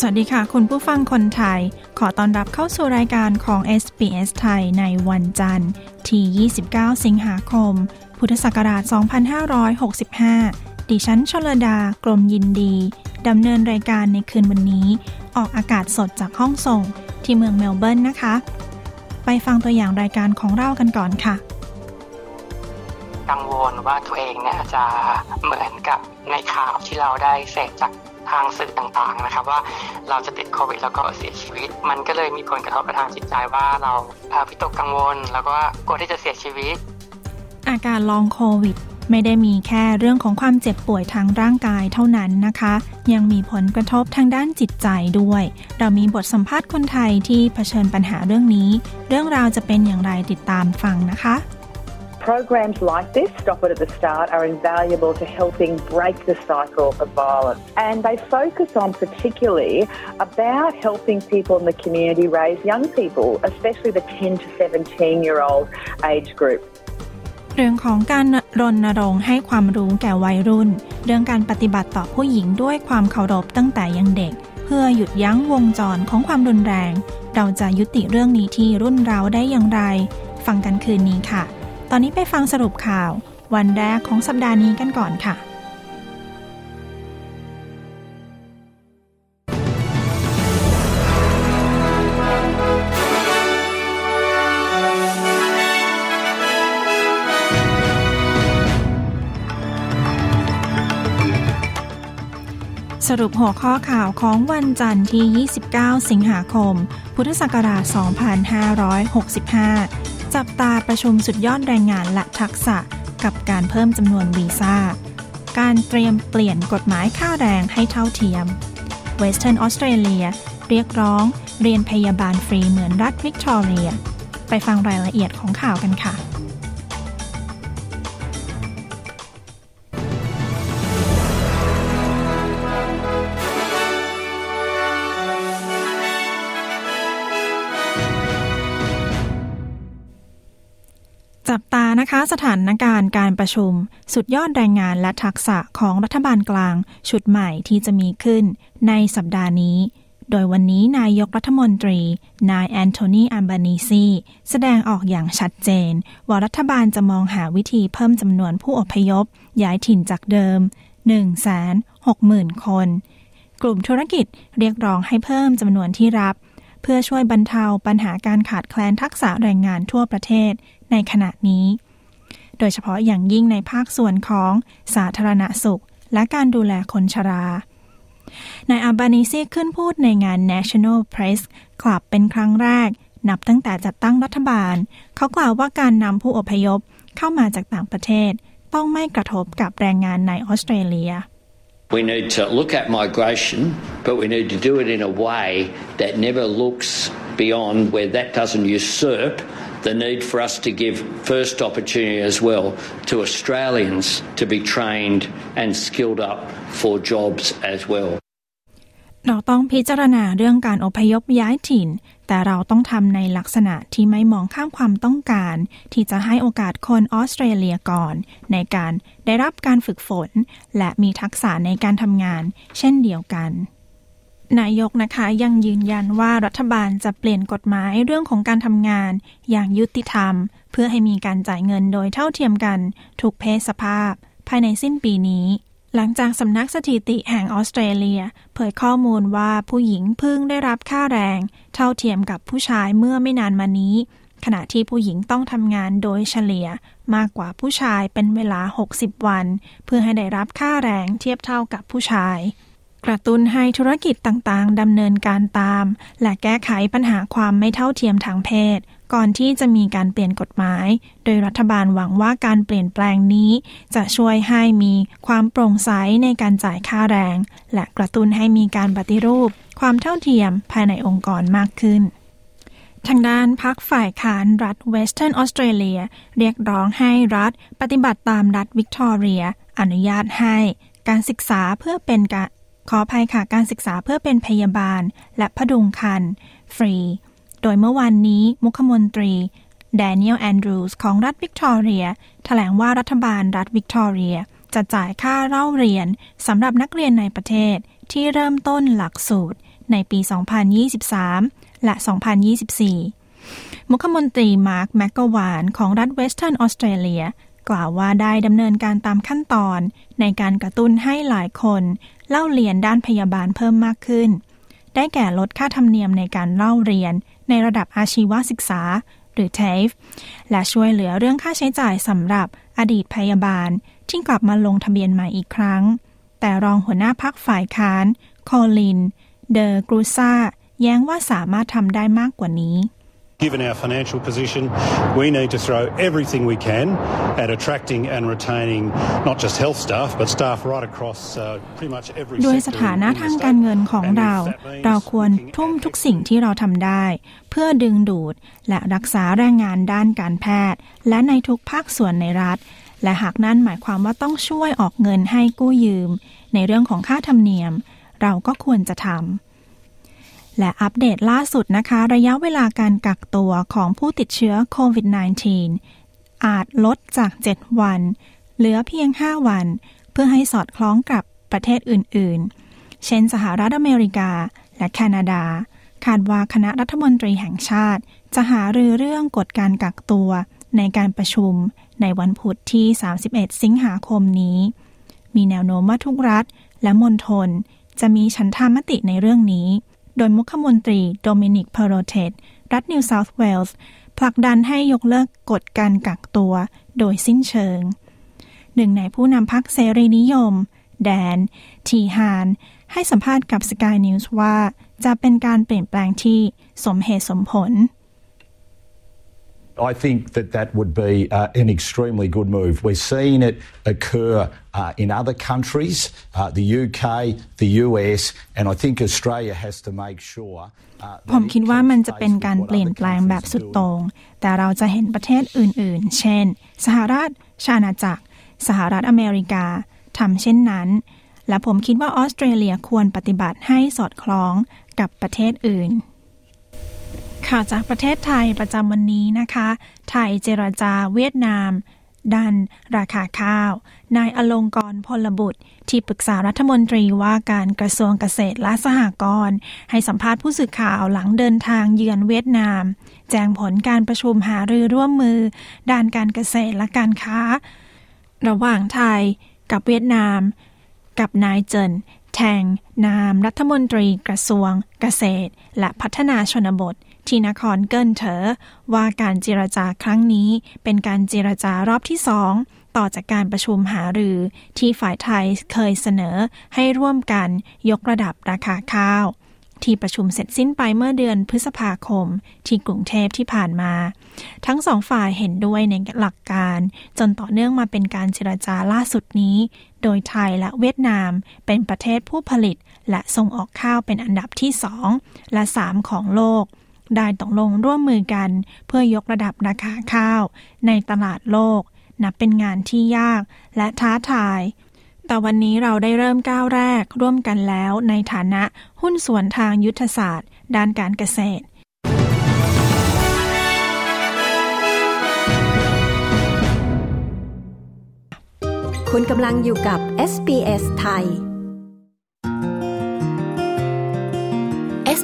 สวัสดีค่ะ คุณผู้ฟังคนไทย ขอต้อนรับเข้าสู่รายการของ SBS ไทยในวันจันทร์ที่ 29 สิงหาคม พุทธศักราช 2565 ดิฉันชลดากรมยินดี ดำเนินรายการในคืนวันนี้ ออกอากาศสดจากห้องส่งที่เมืองเมลเบิร์นนะคะ ไปฟังตัวอย่างรายการของเรากันก่อนค่ะ กังวลว่าตัวเองเนี่ยจะเหมือนกับในข่าวที่เราได้เสพจากทางสื่อต่างๆนะครับว่าเราจะติดโควิดแล้วก็เสียชีวิต มันก็เลยมีผลกระทบกับทางจิตใจว่าเราพิตกกังวล แล้วก็กลัวที่จะเสียชีวิต อาการลองโควิด ไม่ได้มีแค่เรื่องของความเจ็บป่วยทางร่างกายเท่านั้นนะคะ ยังมีผลกระทบทางด้านจิตใจด้วย เรามีบทสัมภาษณ์คนไทยที่เผชิญปัญหาเรื่องนี้ เรื่องราวจะเป็นอย่างไรติดตามฟังนะคะ Programs like this, Stop It at the Start, are invaluable to helping break the cycle of violence. And they focus on particularly about helping people in the community raise young people, especially the 10 to 17 year old age group. เรื่องของการรณรงค์ให้ความรู้แก่วัยรุ่น เรื่องการปฏิบัติต่อผู้หญิงด้วยความเคารพตั้งแต่ยังเด็ก เพื่อหยุดยั้งวงจรของความรุนแรง เราจะยุติเรื่องนี้ที่รุ่นเราได้อย่างไร ฟังกันคืนนี้ค่ะ อนนี้ไปฟังสรุปข่าว วันแรกของสัปดาห์นี้กันก่อนค่ะ สรุปหัวข้อข่าวของวันจันทร์ที่ 29 สิงหาคม พุทธศักราช 2565 จับตาประชุมสุดยอดแรงงานและทักษะกับการเพิ่มจำนวนวีซ่า การเตรียมเปลี่ยนกฎหมายค่าแรงให้เท่าเทียมเวสเทิร์นออสเตรเลียเรียกร้อง เรียนพยาบาลฟรีเหมือนรัฐวิกตอเรีย ไปฟังรายละเอียดของข่าวกันค่ะ คะสถานการณ์การประชุม สุดยอดแรงงานและทักษะของรัฐบาลกลาง ชุดใหม่ที่จะมีขึ้นในสัปดาห์นี้ โดยวันนี้นายกรัฐมนตรี นายแอนโทนีอัมบานีซีแสดงออกอย่างชัดเจน ว่ารัฐบาลจะมองหาวิธีเพิ่มจำนวนผู้อพยพ ย้ายถิ่นจากเดิม 160,000 คน กลุ่มธุรกิจเรียกร้องให้เพิ่มจำนวนที่รับ เพื่อช่วยบรรเทาปัญหาการขาดแคลนทักษะแรงงานทั่วประเทศในขณะนี้ ดยเฉพาะอย่างยิ่งในภาคส่วนของสาธารณสุข และการดูแลคนชรานายอาบานิซีขึ้นพูดในงาน National Press Club เป็นครั้งแรก นับตั้งแต่จัดตั้งรัฐบาล เขากล่าวว่าการนำผู้อพยพเข้ามาจากต่างประเทศ ต้องไม่กระทบกับแรงงานในออสเตรเลีย We need to look at migration, but we need to do it in a way that never looks beyond where that doesn't usurp the need for us to give first opportunity as well to Australians to be trained and skilled up for jobs as well. เราต้องพิจารณาเรื่องการอพยพย้ายถิ่น แต่เราต้องทำในลักษณะที่ไม่มองข้ามความต้องการ ที่จะให้โอกาสคนออสเตรเลียก่อน ในการได้รับการฝึกฝน และมีทักษะในการทำงาน เช่นเดียวกัน นายกนะคะยังยืนยันว่ารัฐบาลจะเปลี่ยนกฎหมายเรื่องของการทำงานอย่างยุติธรรม เพื่อให้มีการจ่ายเงินโดยเท่าเทียมกันทุกเพศสภาพ ภายในสิ้นปีนี้ หลังจากสำนักสถิติแห่งออสเตรเลีย เผยข้อมูลว่าผู้หญิงพึ่งได้รับค่าแรง เท่าเทียมกับผู้ชายเมื่อไม่นานมานี้ ขณะที่ผู้หญิงต้องทำงานโดยเฉลี่ยมากกว่าผู้ชายเป็นเวลา 60 วัน เพื่อให้ได้รับค่าแรงเทียบเท่ากับผู้ชาย กระตุ้นให้ธุรกิจต่างๆดำเนินการตาม และแก้ไขปัญหาความไม่เท่าเทียมทางเพศ ก่อนที่จะมีการเปลี่ยนกฎหมาย โดยรัฐบาลหวังว่าการเปลี่ยนแปลงนี้ จะช่วยให้มีความโปร่งใสในการจ่ายค่าแรง และกระตุ้นให้มีการปฏิรูป ความเท่าเทียมภายในองค์กรมากขึ้นทางด้านพักฝ่ายค้านรัฐเวสเทิร์นออสเตรเลียเรียกร้องให้รัฐปฏิบัติตามรัฐวิกตอเรีย อนุญาตให้การศึกษาเพื่อเป็นการ ขออภัยค่ะการศึกษาเพื่อเป็นพยาบาล และผดุงครรภ์ ฟรี โดยเมื่อวันนี้มุขมนตรีแดเนียลแอนดรูสของรัฐวิกตอเรียแถลงว่ารัฐบาลรัฐวิกตอเรีย จะจ่ายค่าเล่าเรียนสำหรับนักเรียนในประเทศที่เริ่มต้นหลักสูตรในปี 2023 และ 2024 มุขมนตรีมาร์คแมกโกแวนของรัฐเวสเทิร์นออสเตรเลียกล่าวว่าได้ดำเนินการตามขั้นตอนในการกระตุ้นให้หลายคน เล่าเรียนด้านพยาบาลเพิ่มมากขึ้น ได้แก่ลดค่าธรรมเนียมในการเล่าเรียน ในระดับอาชีวศึกษา หรือ TAFE และช่วยเหลือเรื่องค่าใช้จ่ายสำหรับอดีตพยาบาลที่กลับมาลงทะเบียนใหม่อีกครั้ง แต่รองหัวหน้าพรรคฝ่ายค้าน คอลิน เดอกรูซาแย้งว่าสามารถทำได้มากกว่านี้ Given our financial position, we need to throw everything we can at attracting and retaining not just health staff, but staff right across uh, pretty much every ด้วย sector สถานะ in the ทาง state. การเงินของ And if เรา that means เราควร looking ทุ่ม at ทุกสิ่งที่เราทำได้ เพื่อดึงดูดและรักษาแรงงานด้านการแพทย์ และในทุกภาคส่วนในรัฐ และหากนั่นหมายความว่าต้องช่วยออกเงินให้กู้ยืม ในเรื่องของค่าธรรมเนียม เราก็ควรจะทำ และอัปเดตล่าสุดนะคะ ระยะเวลาการกักตัวของผู้ติดเชื้อโควิด -19 อาจลดจาก 7 วัน เหลือเพียง 5 วัน เพื่อให้สอดคล้องกับประเทศอื่น ๆ เช่นสหรัฐอเมริกาและแคนาดา คาดว่าคณะรัฐมนตรีแห่งชาติ จะหารือเรื่องกฎการกักตัวในการประชุมในวันพุธที่ 31 สิงหาคมนี้ มีแนวโน้มว่าทุกรัฐและมณฑลจะมีฉันทามติในเรื่องนี้ โดยมุขมนตรีโดมินิกเพโรเทตรัฐนิวเซาท์เวลส์ผลักดันให้ยกเลิกกฎการกักตัวโดยสิ้นเชิง หนึ่งในผู้นำพรรคเสรีนิยม แดน ทีฮาน ให้สัมภาษณ์กับ Sky News ว่า จะเป็นการเปลี่ยนแปลงที่สมเหตุสมผล I think that that would be uh, an extremely good move. We're seeing it occur uh, in other countries, uh, the UK, the US, and I think Australia has to make sure. ผมคิดว่ามันจะเป็นการเปลี่ยนแปลงแบบสุดโต่งแต่เราจะเห็นประเทศอื่นๆ เช่น สหรัฐชาณาจักร สหรัฐอเมริกาทำเช่นนั้น และผมคิดว่าออสเตรเลียควรปฏิบัติให้สอดคล้องกับประเทศอื่น ข่าวจากประเทศไทยประจำวันนี้นะคะ ไทยเจรจาเวียดนาม ดันราคาข้าว นายอลงกรพลบุตร ที่ปรึกษารัฐมนตรีว่าการกระทรวงเกษตรและสหกรณ์ให้สัมภาษณ์ผู้สื่อข่าวหลังเดินทางเยือนเวียดนาม แจ้งผลการประชุมหารือร่วมมือ ด้านการเกษตรและการค้า ระหว่างไทยกับเวียดนาม กับนายเจินแทงนามรัฐมนตรีกระทรวงเกษตร และพัฒนาชนบท ที่นครเกินเถอว่าการเจรจาครั้งนี้เป็นการเจรจารอบที่สองต่อจากการประชุมหารือที่ฝ่ายไทยเคยเสนอให้ร่วมกันยกระดับราคาข้าว ที่ประชุมเสร็จสิ้นไปเมื่อเดือนพฤษภาคม ที่กรุงเทพที่ผ่านมา ทั้งสองฝ่ายเห็นด้วยในหลักการ จนต่อเนื่องมาเป็นการเจรจาล่าสุดนี้ โดยไทยและเวียดนามเป็นประเทศผู้ผลิตและส่งออกข้าวเป็นอันดับที่สองและสามของโลก ได้ตกลงร่วมมือกัน เพื่อยกระดับราคาข้าว ในตลาดโลก นับเป็นงานที่ยากและท้าทาย แต่วันนี้เราได้เริ่มก้าวแรกร่วมกันแล้วในฐานะหุ้นส่วนทางยุทธศาสตร์ ด้านการเกษตรคุณกำลังอยู่กับ SBS ไทย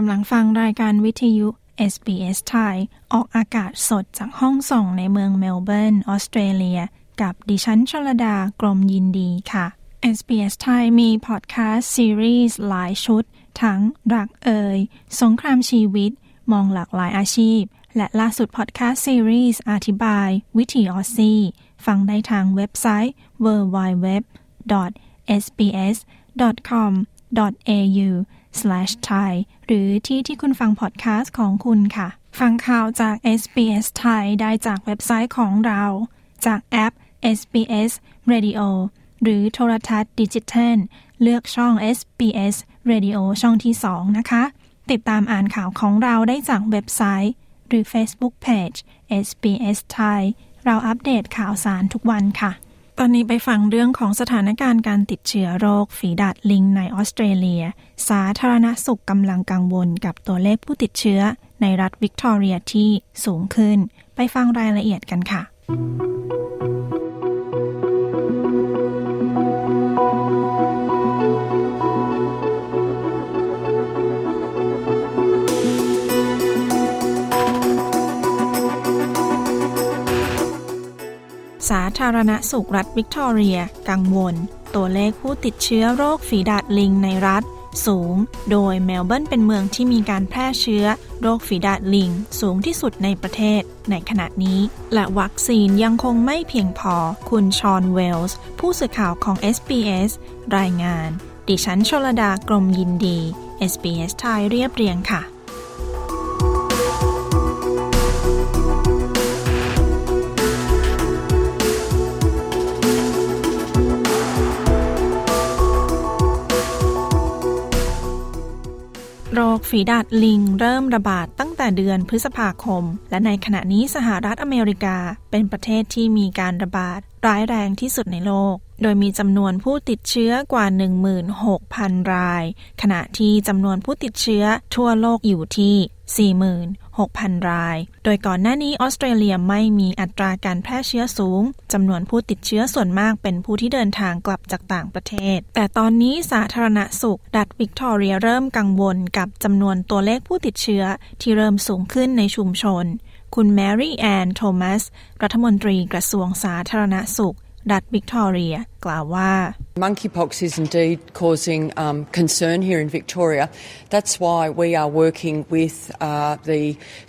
กำลังฟังรายการวิทยุ SBS ไทยออกอากาศสดจากห้องส่งในเมืองเมลเบิร์น ออสเตรเลีย กับดิฉันชลดากรมยินดีค่ะ SBS ไทยมีพอดแคสต์ซีรีส์หลายชุด ทั้งรักเอ่ยสงครามชีวิต มองหลากหลายอาชีพ และล่าสุดพอดแคสต์ซีรีส์อธิบาย วิถี Aussie ฟังได้ทางเว็บไซต์ www.sbs.com.au/thai หรือที่ที่คุณฟังพอดแคสต์ของคุณค่ะ ฟังข่าวจาก SBS ไทยได้จากเว็บไซต์ของเรา จากแอป SBS Radio หรือโทรทัศน์ดิจิทัลเลือกช่อง SBS Radio ช่องที่ 2 นะคะ ติดตามอ่านข่าวของเราได้จากเว็บไซต์ หรือ Facebook Page SBS ไทยเราอัปเดตข่าวสารทุกวันค่ะ ตอนนี้ไปฟังเรื่องของสถานการณ์การติดเชื้อโรคฝีดาดลิงในออสเตรเลีย สาธารณสุขกำลังกังวลกับตัวเลขผู้ติดเชื้อในรัฐวิกตอเรียที่สูงขึ้น ไปฟังรายละเอียดกันค่ะ สาธารณสุขรัฐวิกตอเรีย กังวล ตัวเลขผู้ติดเชื้อโรคฝีดาดลิงในรัฐ สูง โดยเมลเบิร์นเป็นเมืองที่มีการแพร่เชื้อ โรคฝีดาดลิง สูงที่สุดในประเทศ ในขณะนี้ และวัคซีนยังคงไม่เพียงพอ คุณชอนเวลส์ ผู้สื่อข่าวของ SBS รายงาน ดิฉันชลดากรมยินดี SBS ไทยเรียบเรียงค่ะ ฝีดาดลิงเริ่มระบาดตั้งแต่เดือนพฤษภาคม และในขณะนี้สหรัฐอเมริกาเป็นประเทศที่มีการระบาดร้ายแรงที่สุดในโลก โดยมีจำนวนผู้ติดเชื้อกว่า 16,000 ราย ขณะที่จำนวนผู้ติดเชื้อทั่วโลกอยู่ที่ 6,000 ราย โดยก่อนหน้านี้ออสเตรเลียไม่มีอัตราการแพร่เชื้อสูงจำนวนผู้ติดเชื้อส่วนมากเป็นผู้ที่เดินทางกลับจากต่างประเทศ แต่ตอนนี้สาธารณสุขรัฐวิกตอเรียเริ่มกังวลกับจำนวนตัวเลขผู้ติดเชื้อที่เริ่มสูงขึ้นในชุมชน คุณแมรี่แอนโทมัส รัฐมนตรีกระทรวงสาธารณสุข รัฐวิกตอเรีย กล่าวว่า Monkeypox is indeed causing um, concern here in Victoria. That's why we are working with uh, the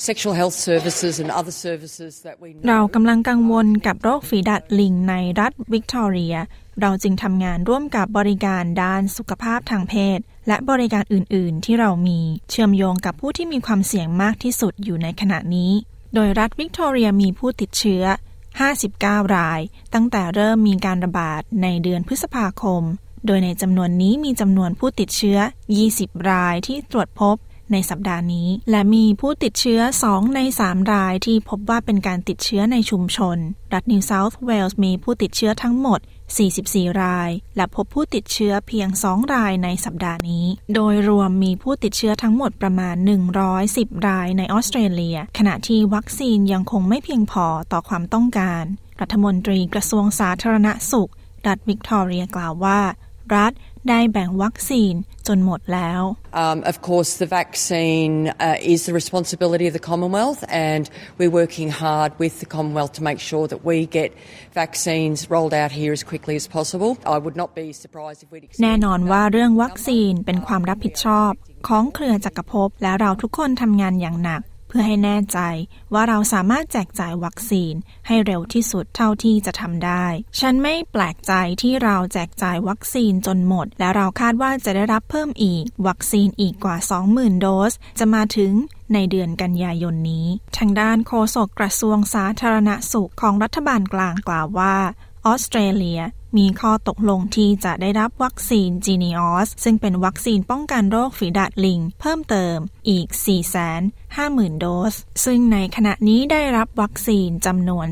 sexual health services and other services that we เรากำลังกังวลกับโรคฝีดาดลิงในรัฐวิกตอเรีย เราจึงทำงานร่วมกับบริการด้านสุขภาพทางเพศ และบริการอื่น ๆ ที่เรามีเชื่อมโยงกับผู้ที่มีความเสี่ยงมากที่สุดอยู่ในขณะนี้ โดยรัฐวิกตอเรียมีผู้ติดเชื้อ 59 ราย ตั้งแต่เริ่มมีการระบาดในเดือนพฤษภาคม โดยในจำนวนนี้มีจำนวนผู้ติดเชื้อ 20 รายที่ตรวจพบในสัปดาห์นี้ และมีผู้ติดเชื้อ 2 ใน 3 รายที่พบว่าเป็นการติดเชื้อในชุมชน รัฐนิวเซาท์เวลส์มีผู้ติดเชื้อทั้งหมด 44 ราย และพบผู้ติดเชื้อเพียง 2 รายในสัปดาห์นี้ โดยรวมมีผู้ติดเชื้อทั้งหมดประมาณ 110 รายในออสเตรเลีย ขณะที่วัคซีนยังคงไม่เพียงพอต่อความต้องการ รัฐมนตรีกระทรวงสาธารณสุข รัฐวิกตอเรียกล่าวว่า รัฐ ได้แบ่งวัคซีนจนหมดแล้ว Um, of course, the vaccine uh, is the responsibility of the Commonwealth, and we're working hard with the Commonwealth to make sure that we get vaccines rolled out here as quickly as possible. I would not be surprised if we'd แน่นอนว่าเรื่องวัคซีนเป็นความรับผิดชอบของเครือจักรภพและเราทุกคนทำงานอย่างหนัก เพื่อให้แน่ใจว่าเราสามารถแจกจ่ายวัคซีนให้เร็วที่สุดเท่าที่จะทำได้ ฉันไม่แปลกใจที่เราแจกจ่ายวัคซีนจนหมด และเราคาดว่าจะได้รับเพิ่มอีก วัคซีนอีกกว่า 20,000 โดส จะมาถึงในเดือนกันยายนนี้ ทางด้านโฆษกกระทรวงสาธารณสุขของรัฐบาลกลางกล่าวว่าอออสเตรเลีย มีข้อตกลงที่จะได้รับวัคซีนจีเนออสซึ่งเป็นวัคซีนป้องกันโรคฝีดาดลิง เพิ่มเติมอีก450,000 โดส ซึ่งในขณะนี้ได้รับวัคซีนจำนวน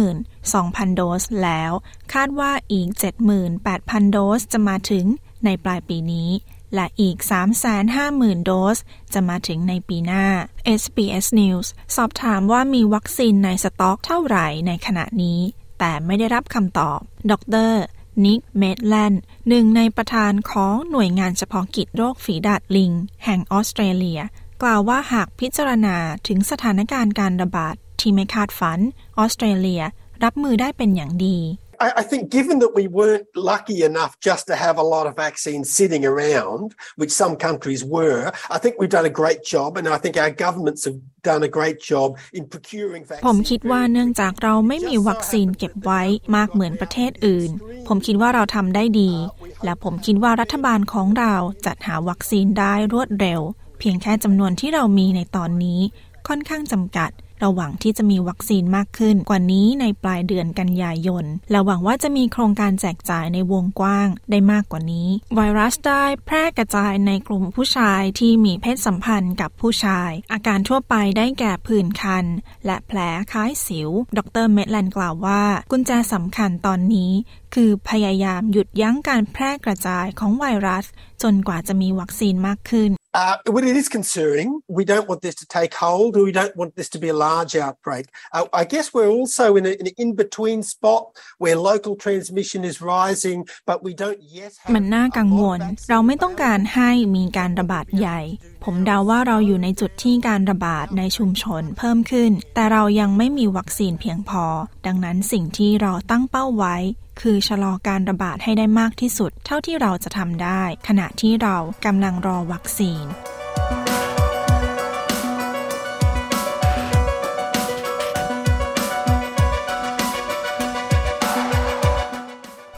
22,000 โดสแล้ว คาดว่าอีก 78,000 โดสจะมาถึงในปลายปีนี้ และอีก 350,000 โดส จะมาถึงในปีหน้า SBS News สอบถามว่ามีวัคซีนในสต็อกเท่าไหร่ในขณะนี้ แต่ไม่ได้รับคำตอบ ดรนิกเมดแลนด์หนึ่งในประธานของหน่วยงานเฉพาะกิจโรคฝีดาดลิง แห่งออสเตรเลีย กล่าวว่าหากพิจารณาถึงสถานการณ์การระบาดที่ไม่คาดฝัน ออสเตรเลียรับมือได้เป็นอย่างดี I, think given that we weren't lucky enough just to have a lot of vaccines sitting around, which some countries were, I think we've done a great job, and I think our governments have done a great job in procuring vaccines. ผมคิดว่าเนื่องจากเราไม่มีวัคซีนเก็บไว้มากเหมือนประเทศอื่น ผมคิดว่าเราทำได้ดี และผมคิดว่ารัฐบาลของเราจัดหาวัคซีนได้รวดเร็ว เพียงแค่จำนวนที่เรามีในตอนนี้ค่อนข้างจำกัด เราหวังที่จะมีวัคซีนมากขึ้นกว่านี้ในปลายเดือนกันยายน และหวังว่าจะมีโครงการแจกจ่ายในวงกว้างได้มากกว่านี้ ไวรัสได้แพร่กระจายในกลุ่มผู้ชายที่มีเพศสัมพันธ์กับผู้ชาย อาการทั่วไปได้แก่ผื่นคัน และแผลคล้ายสิว ดร เมดแลนกล่าวว่า กุญแจสำคัญตอนนี้ คือพยายามหยุดยั้งการแพร่กระจายของไวรัส จนกว่าจะมีวัคซีนมากขึ้น Uh, well, it is concerning. We don't want this to take hold, or we don't want this to be a large outbreak. Uh, I guess we're also in, a, in an in-between spot where local transmission is rising, but we don't yet have มันน่ากังวล เราไม่ต้องการให้มีการระบาดใหญ่ ผมเดาว่าเราอยู่ในจุดที่การระบาดในชุมชนเพิ่มขึ้น แต่เรายังไม่มีวัคซีนเพียงพอ ดังนั้นสิ่งที่เราตั้งเป้าไว้ คือชะลอการระบาดให้ได้มากที่สุด เท่าที่เราจะทำได้ ขณะที่เรากำลังรอวัคซีน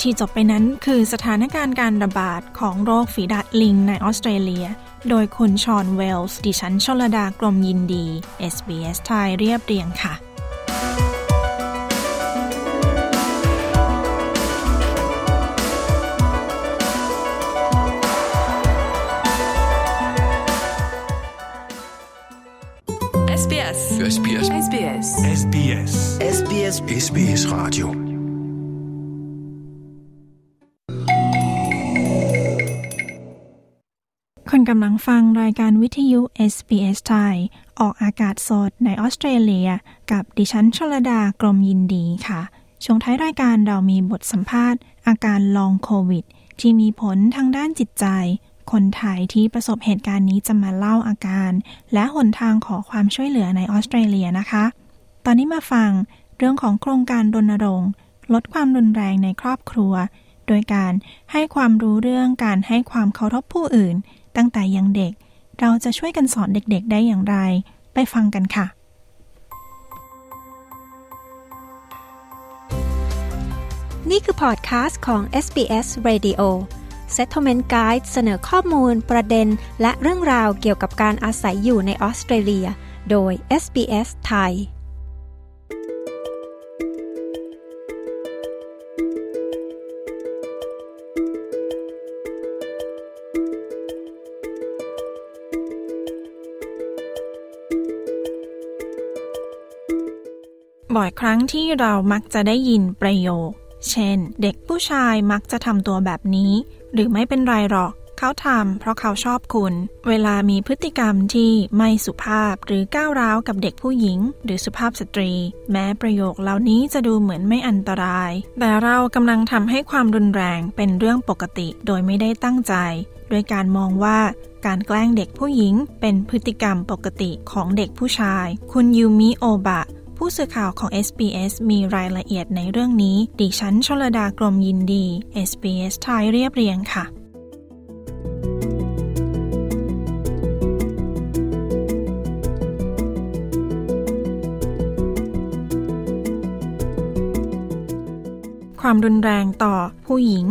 ที่จบไปนั้นคือสถานการณ์การระบาดของโรคฝีดาดลิงในออสเตรเลีย โดยคุณชอนเวลส์ดิฉันชลดากรมยินดี SBS ไทยเรียบเรียงค่ะ SBS SBS SBS SBS SBS SBS Radio กำลังฟังรายการวิทยุ SBS ไทย ออกอากาศสดในออสเตรเลีย กับดิฉันชลดากรมยินดีค่ะ ช่วงท้ายรายการเรามีบทสัมภาษณ์ อาการลองโควิด ที่มีผลทางด้านจิตใจ คนไทยที่ประสบเหตุการณ์นี้จะมาเล่าอาการ และหนทางขอความช่วยเหลือในออสเตรเลียนะคะ ตอนนี้มาฟังเรื่องของโครงการรณรงค์ลดความรุนแรงในครอบครัว โดยการให้ความรู้เรื่องการให้ความเคารพผู้อื่น ตั้งแต่ยังเด็ก เราจะช่วยกันสอนเด็กๆ ได้อย่างไร ไปฟังกันค่ะ นี่คือพอดคาสต์ของ SBS Radio Settlement Guide เสนอข้อมูล ประเด็น และเรื่องราวเกี่ยวกับการอาศัยอยู่ในออสเตรเลีย โดย SBS ไทย อยครั้งที่เรามักจะได้ยินประโยค เช่น เด็กผู้ชายมักจะทำตัวแบบนี้ หรือไม่เป็นไรหรอก เขาทำเพราะเขาชอบคุณ เวลามีพฤติกรรมที่ไม่สุภาพหรือก้าวร้าวกับเด็กผู้หญิง หรือสุภาพสตรี แม้ประโยคเหล่านี้จะดูเหมือนไม่อันตราย แต่เรากำลังทำให้ความรุนแรงเป็นเรื่องปกติโดยไม่ได้ตั้งใจ โดยการมองว่าการแกล้งเด็กผู้หญิงเป็นพฤติกรรมปกติของเด็กผู้ชาย คุณยูมิโอบะ ผู้สื่อข่าวของ SBS มีรายละเอียดในเรื่องนี้ ดิฉันชลดากรมยินดี SBS ไทยเรียบเรียงค่ะความรุนแรงต่อผู้หญิง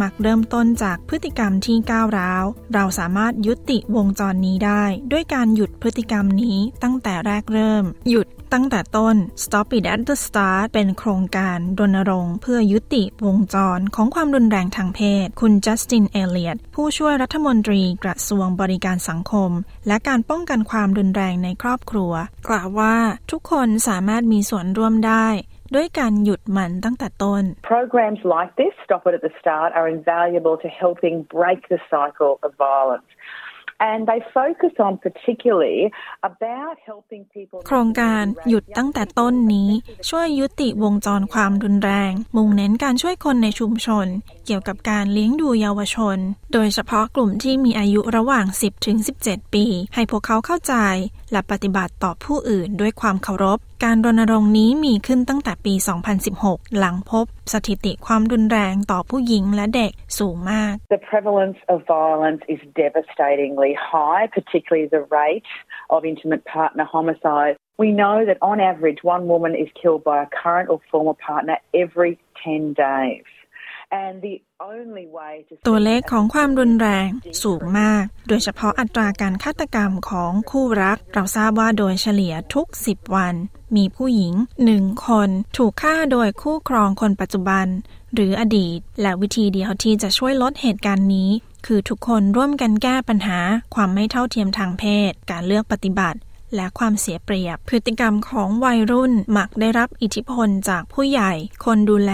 มักเริ่มต้นจากพฤติกรรมที่ก้าวร้าว เราสามารถยุติวงจรนี้ได้ ด้วยการหยุดพฤติกรรมนี้ตั้งแต่แรกเริ่ม หยุด ตั้งแต่ต้น Stop It at the Start เป็นโครงการรณรงค์เพื่อยุติวงจรของความรุนแรงทางเพศ คุณจัสติน เอเลียตผู้ช่วยรัฐมนตรีกระทรวงบริการสังคม และการป้องกันความรุนแรงในครอบครัว กล่าวว่าทุกคนสามารถมีส่วนร่วมได้ด้วยการหยุดมันตั้งแต่ต้น Programs like this, Stop It at the Start, are invaluable to helping break the cycle of violence. And they focus on particularly about helping people โครงการหยุดตั้งแต่ต้นนี้ช่วยยุติวงจรความรุนแรง มุ่งเน้นการช่วยคนในชุมชน เกี่ยวกับการเลี้ยงดูเยาวชน โดยเฉพาะกลุ่มที่มีอายุระหว่าง 10ถึง17 ปี ให้พวกเขาเข้าใจ และปฏิบัติต่อผู้อื่นด้วยความเคารพ การรณรงค์นี้มีขึ้นตั้งแต่ปี 2016 หลังพบ สถิติความรุนแรงต่อผู้หญิงและเด็กสูงมาก The prevalence of violence is devastatingly high, particularly the rate of intimate partner homicide. We know that on average, one woman is killed by a current or former partner every 10 days. And the ตัวเลขของความรุนแรงสูงมาก โดยเฉพาะอัตราการฆาตกรรมของคู่รัก เราทราบว่าโดยเฉลี่ยทุก 10 วัน มีผู้หญิงหนึ่งคน ถูกฆ่าโดยคู่ครองคนปัจจุบัน หรืออดีต และวิธีเดียวที่จะช่วยลดเหตุการณ์นี้ คือทุกคนร่วมกันแก้ปัญหา ความไม่เท่าเทียมทางเพศ การเลือกปฏิบัติและความเสียเปรียบ พฤติกรรมของวัยรุ่นมักได้รับอิทธิพลจากผู้ใหญ่ คนดูแล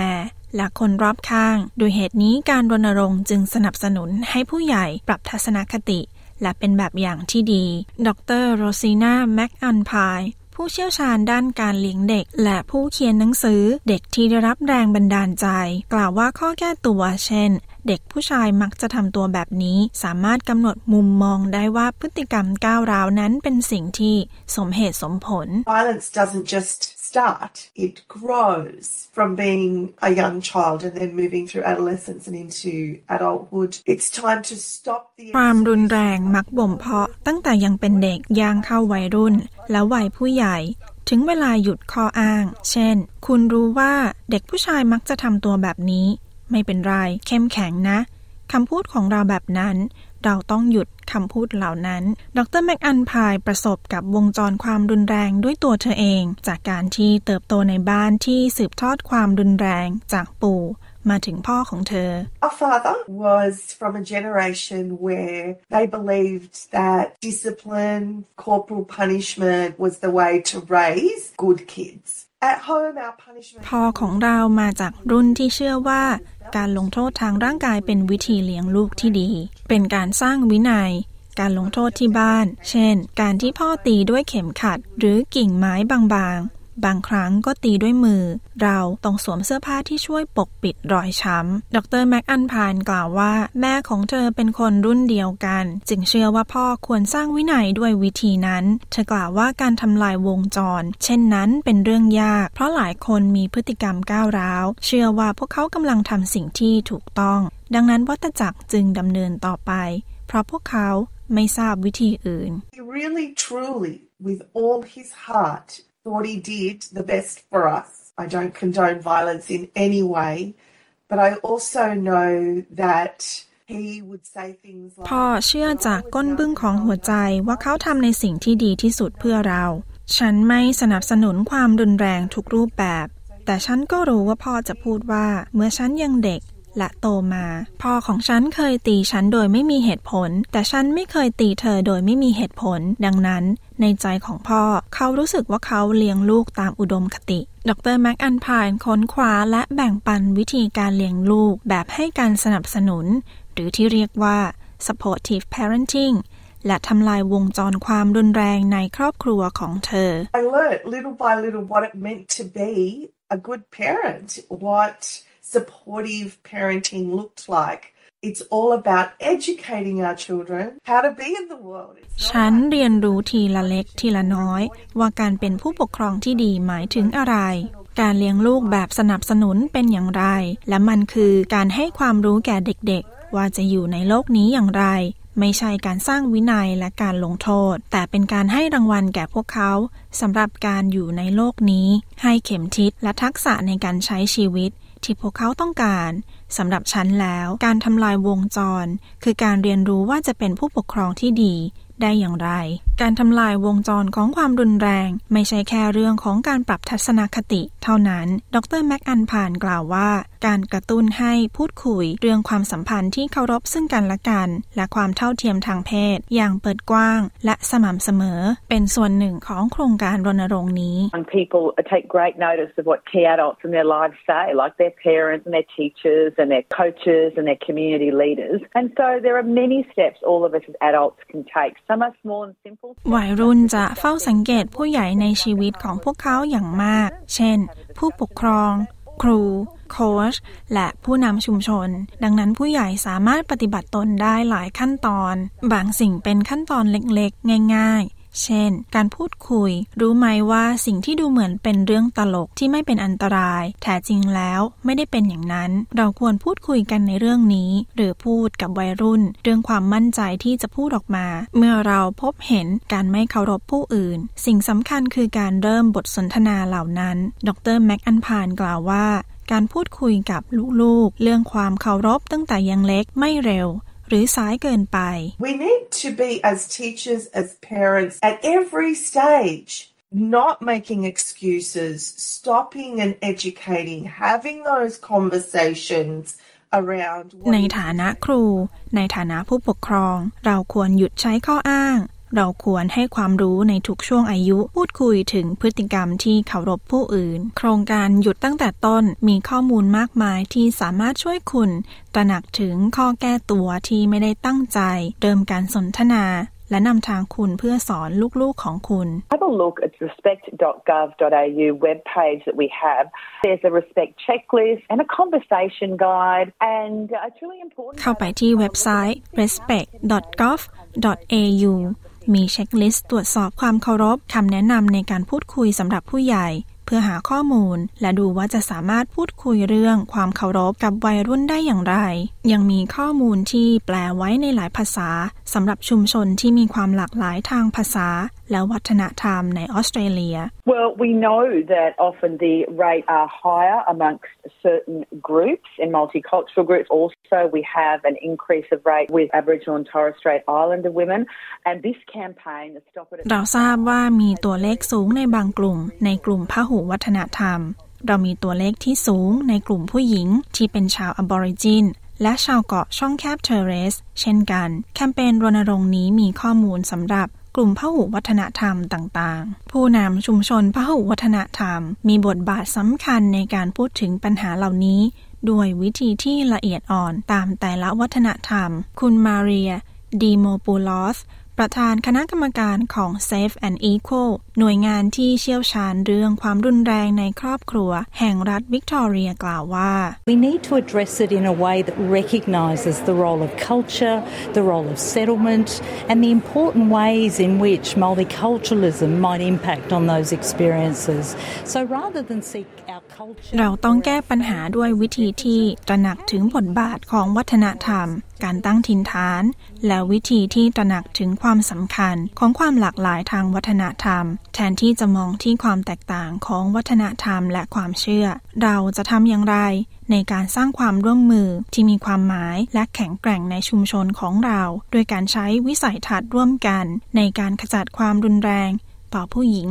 และคนรอบข้าง โดยเหตุนี้การรณรงค์จึงสนับสนุนให้ผู้ใหญ่ปรับทัศนคติ และเป็นแบบอย่างที่ดี ดรโรซีนาแม็กอันพายผู้เชี่ยวชาญด้านการเลี้ยงเด็ก และผู้เขียนหนังสือเด็กที่ได้รับแรงบันดาลใจ กล่าวว่าข้อแก้ตัว เช่น เด็กผู้ชายมักจะทำตัวแบบนี้ สามารถกำหนดมุมมองได้ว่าพฤติกรรมก้าวร้าวนั้นเป็นสิ่งที่สมเหตุสมผล Violence doesn't just start, it grows from being a young child and then moving through adolescence and into adulthood. It's time to stop the ความรุนแรงมักบ่มเพาะตั้งแต่ยังเป็นเด็กย่างเข้าวัยรุ่น แล้ววัยผู้ใหญ่ ถึงเวลาหยุดข้ออ้าง เช่น คุณรู้ว่าเด็กผู้ชายมักจะทำตัวแบบนี้ ไม่เป็นไร เข้มแข็งนะคำพูดของเราแบบนั้น เราต้องหยุดคำพูดเหล่านั้น ดรแมกอันพายประสบกับวงจรความรุนแรงด้วยตัวเธอเอง จากการที่เติบโตในบ้านที่สืบทอดความรุนแรงจากปู่มาถึงพ่อของเธอ Our father was from a generation where they believed that discipline, corporal punishment was the way to raise good kids. พ่อของเรามาจากรุ่นที่เชื่อว่า การลงโทษทางร่างกายเป็นวิธีเลี้ยงลูกที่ดี เป็นการสร้างวินัย การลงโทษที่บ้าน เช่น การที่พ่อตีด้วยเข็มขัด หรือกิ่งไม้บาง บางครั้งก็ตีด้วยมือ เราต้องสวมเสื้อผ้าที่ช่วยปกปิดรอยช้ำ ดรแม็กอันพานกล่าวว่า แม่ของเธอเป็นคนรุ่นเดียวกัน จึงเชื่อว่าพ่อควรสร้างวินัยด้วยวิธีนั้น เธอกล่าวว่าการทำลายวงจร เช่นนั้นเป็นเรื่องยาก เพราะหลายคนมีพฤติกรรมก้าวร้าว เชื่อว่าพวกเขากำลังทำสิ่งที่ถูกต้อง ดังนั้นวัตจักรจึงดำเนินต่อไป เพราะพวกเขาไม่ทราบวิธีอื่น he really, truly, with all his heart, thought he did the best for us. I don't condone violence in any way, but I also know that he would say things like พ่อเชื่อจากก้นบึ้งของหัวใจว่าเขาทำในสิ่งที่ดีที่สุดเพื่อเรา ฉันไม่สนับสนุนความรุนแรงทุกรูปแบบ แต่ฉันก็รู้ว่าพ่อจะพูดว่าเมื่อฉันยังเด็กและโตมา พ่อของฉันเคยตีฉันโดยไม่มีเหตุผล แต่ฉันไม่เคยตีเธอโดยไม่มีเหตุผล ดังนั้น ในใจของพ่อ เขารู้สึกว่าเขาเลี้ยงลูกตามอุดมคติ ดรแม็กอันพายค้นคว้าและแบ่งปันวิธีการเลี้ยงลูกแบบให้การสนับสนุน หรือที่เรียกว่า supportive parenting และทำลายวงจรความรุนแรงในครอบครัวของเธอ I learned little by little what it meant to be a good parent, what supportive parenting looked like. It's all about educating our children how to be in the world. ฉันเรียนรู้ทีละเล็กทีละน้อย ว่าการเป็นผู้ปกครองที่ดีหมายถึงอะไร การเลี้ยงลูกแบบสนับสนุนเป็นอย่างไร และมันคือการให้ความรู้แก่เด็กๆ ว่าจะอยู่ในโลกนี้อย่างไร ไม่ใช่การสร้างวินัยและการลงโทษ แต่เป็นการให้รางวัลแก่พวกเขาสำหรับการอยู่ในโลกนี้ ให้เข็มทิศและทักษะในการใช้ชีวิตที่พวกเขาต้องการสำหรับฉันแล้ว การทำลายวงจร คือการเรียนรู้ว่าจะเป็นผู้ปกครองที่ดี ได้อย่างไร การทำลายวงจรของความรุนแรง ไม่ใช่แค่เรื่องของการปรับทัศนคติ เท่านั้น ดรแม็กอันผ่านกล่าวว่า การกระตุ้นให้พูดคุย เรื่องความสัมพันธ์ที่เคารพซึ่งกันและกัน และความเท่าเทียมทางเพศ อย่างเปิดกว้าง และสม่ำเสมอ เป็นส่วนหนึ่งของโครงการรณรงค์นี้ People take great notice of what key adults in their lives say, like their parents and their teachers and their coaches and their community leaders. And so there are many steps all of us as adults can take. วัยรุ่นจะเฝ้าสังเกตผู้ใหญ่ในชีวิตของพวกเขาอย่างมาก เช่น ผู้ปกครอง ครู โค้ช และผู้นำชุมชน ดังนั้นผู้ใหญ่สามารถปฏิบัติตนได้หลายขั้นตอน บางสิ่งเป็นขั้นตอนเล็กๆ ง่ายๆ เช่น การพูดคุย รู้ไหมว่าสิ่งที่ดูเหมือนเป็นเรื่องตลกที่ไม่เป็นอันตราย แท้จริงแล้วไม่ได้เป็นอย่างนั้น เราควรพูดคุยกันในเรื่องนี้ หรือพูดกับวัยรุ่น เรื่องความมั่นใจที่จะพูดออกมา เมื่อเราพบเห็นการไม่เคารพผู้อื่น สิ่งสำคัญคือการเริ่มบทสนทนาเหล่านั้น ดรแม็กอันพานกล่าวว่าการพูดคุยกับลูกๆ เรื่องความเคารพตั้งแต่ยังเล็กไม่เร็ว หรือสายเกินไป We need to be, as teachers, as parents, at every stage, not making excuses, stopping and educating, having those conversations around. ในฐานะครู ในฐานะผู้ปกครอง เราควรหยุดใช้ข้ออ้าง เราควรให้ความรู้ในทุกช่วงอายุพูดคุยถึงพฤติกรรมที่เคารพผู้อื่น โครงการหยุดตั้งแต่ต้นมีข้อมูลมากมายที่สามารถช่วยคุณ ตระหนักถึงข้อแก้ตัวที่ไม่ได้ตั้งใจ เริ่มการสนทนา และนำทางคุณเพื่อสอนลูกๆของคุณ Have a look at the respect.gov.au webpage that we have. There's a respect checklist and a conversation guide, and uh, it's really important. เข้าไปที่เว็บไซต์ respect.gov.au มีเช็คลิสต์ตรวจสอบความเคารพคำแนะนำในการพูดคุยสำหรับผู้ใหญ่ เพื่อหาข้อมูล และดูว่าจะสามารถพูดคุยเรื่องความเคารพกับวัยรุ่นได้อย่างไร ยังมีข้อมูลที่แปลไว้ในหลายภาษาสำหรับชุมชนที่มีความหลากหลายทางภาษาและวัฒนธรรมในออสเตรเลีย Well, we know that often the rate are higher amongst certain groups and multicultural groups. Also, we have an increase of rate with Aboriginal and Torres Strait Islander women. And this campaign, the Stop It เราทราบว่ามีตัวเลขสูงในบางกลุ่ม ในกลุ่มพหุวัฒนธรรม เรามีตัวเลขที่สูงในกลุ่มผู้หญิงที่เป็นชาวอบอริจิน และชาวเกาะช่องแคบเทเรส เช่นกัน แคมเปญรณรงค์นี้มีข้อมูลสำหรับกลุ่มพหุวัฒนธรรมต่างๆ ผู้นำชุมชนพหุวัฒนธรรม มีบทบาทสำคัญในการพูดถึงปัญหาเหล่านี้ ด้วยวิธีที่ละเอียดอ่อนตามแต่ละวัฒนธรรม คุณมาเรียดีโมปูลอสประธานคณะกรรมการของ Safe and Equal หน่วยงานที่เชี่ยวชาญเรื่องความรุนแรงในครอบครัว แห่งรัฐวิกตอเรียกล่าวว่า We need to address it in a way that recognises the role of culture, the role of settlement, and the important ways in which multiculturalism might impact on those experiences. So rather than seek our culture. เราต้องแก้ปัญหาด้วยวิธีที่ตระหนักถึงบทบาทของวัฒนธรรม การตั้งถิ่นฐาน และวิธีที่ตระหนักถึงความสำคัญของความหลากหลายทางวัฒนธรรม แทนที่จะมองที่ความแตกต่างของวัฒนธรรมและความเชื่อ เราจะทำอย่างไร ในการสร้างความร่วมมือที่มีความหมายและแข็งแกร่งในชุมชนของเรา โดยการใช้วิสัยทัศน์ร่วมกัน ในการขจัดความรุนแรง ต่อผู้หญิง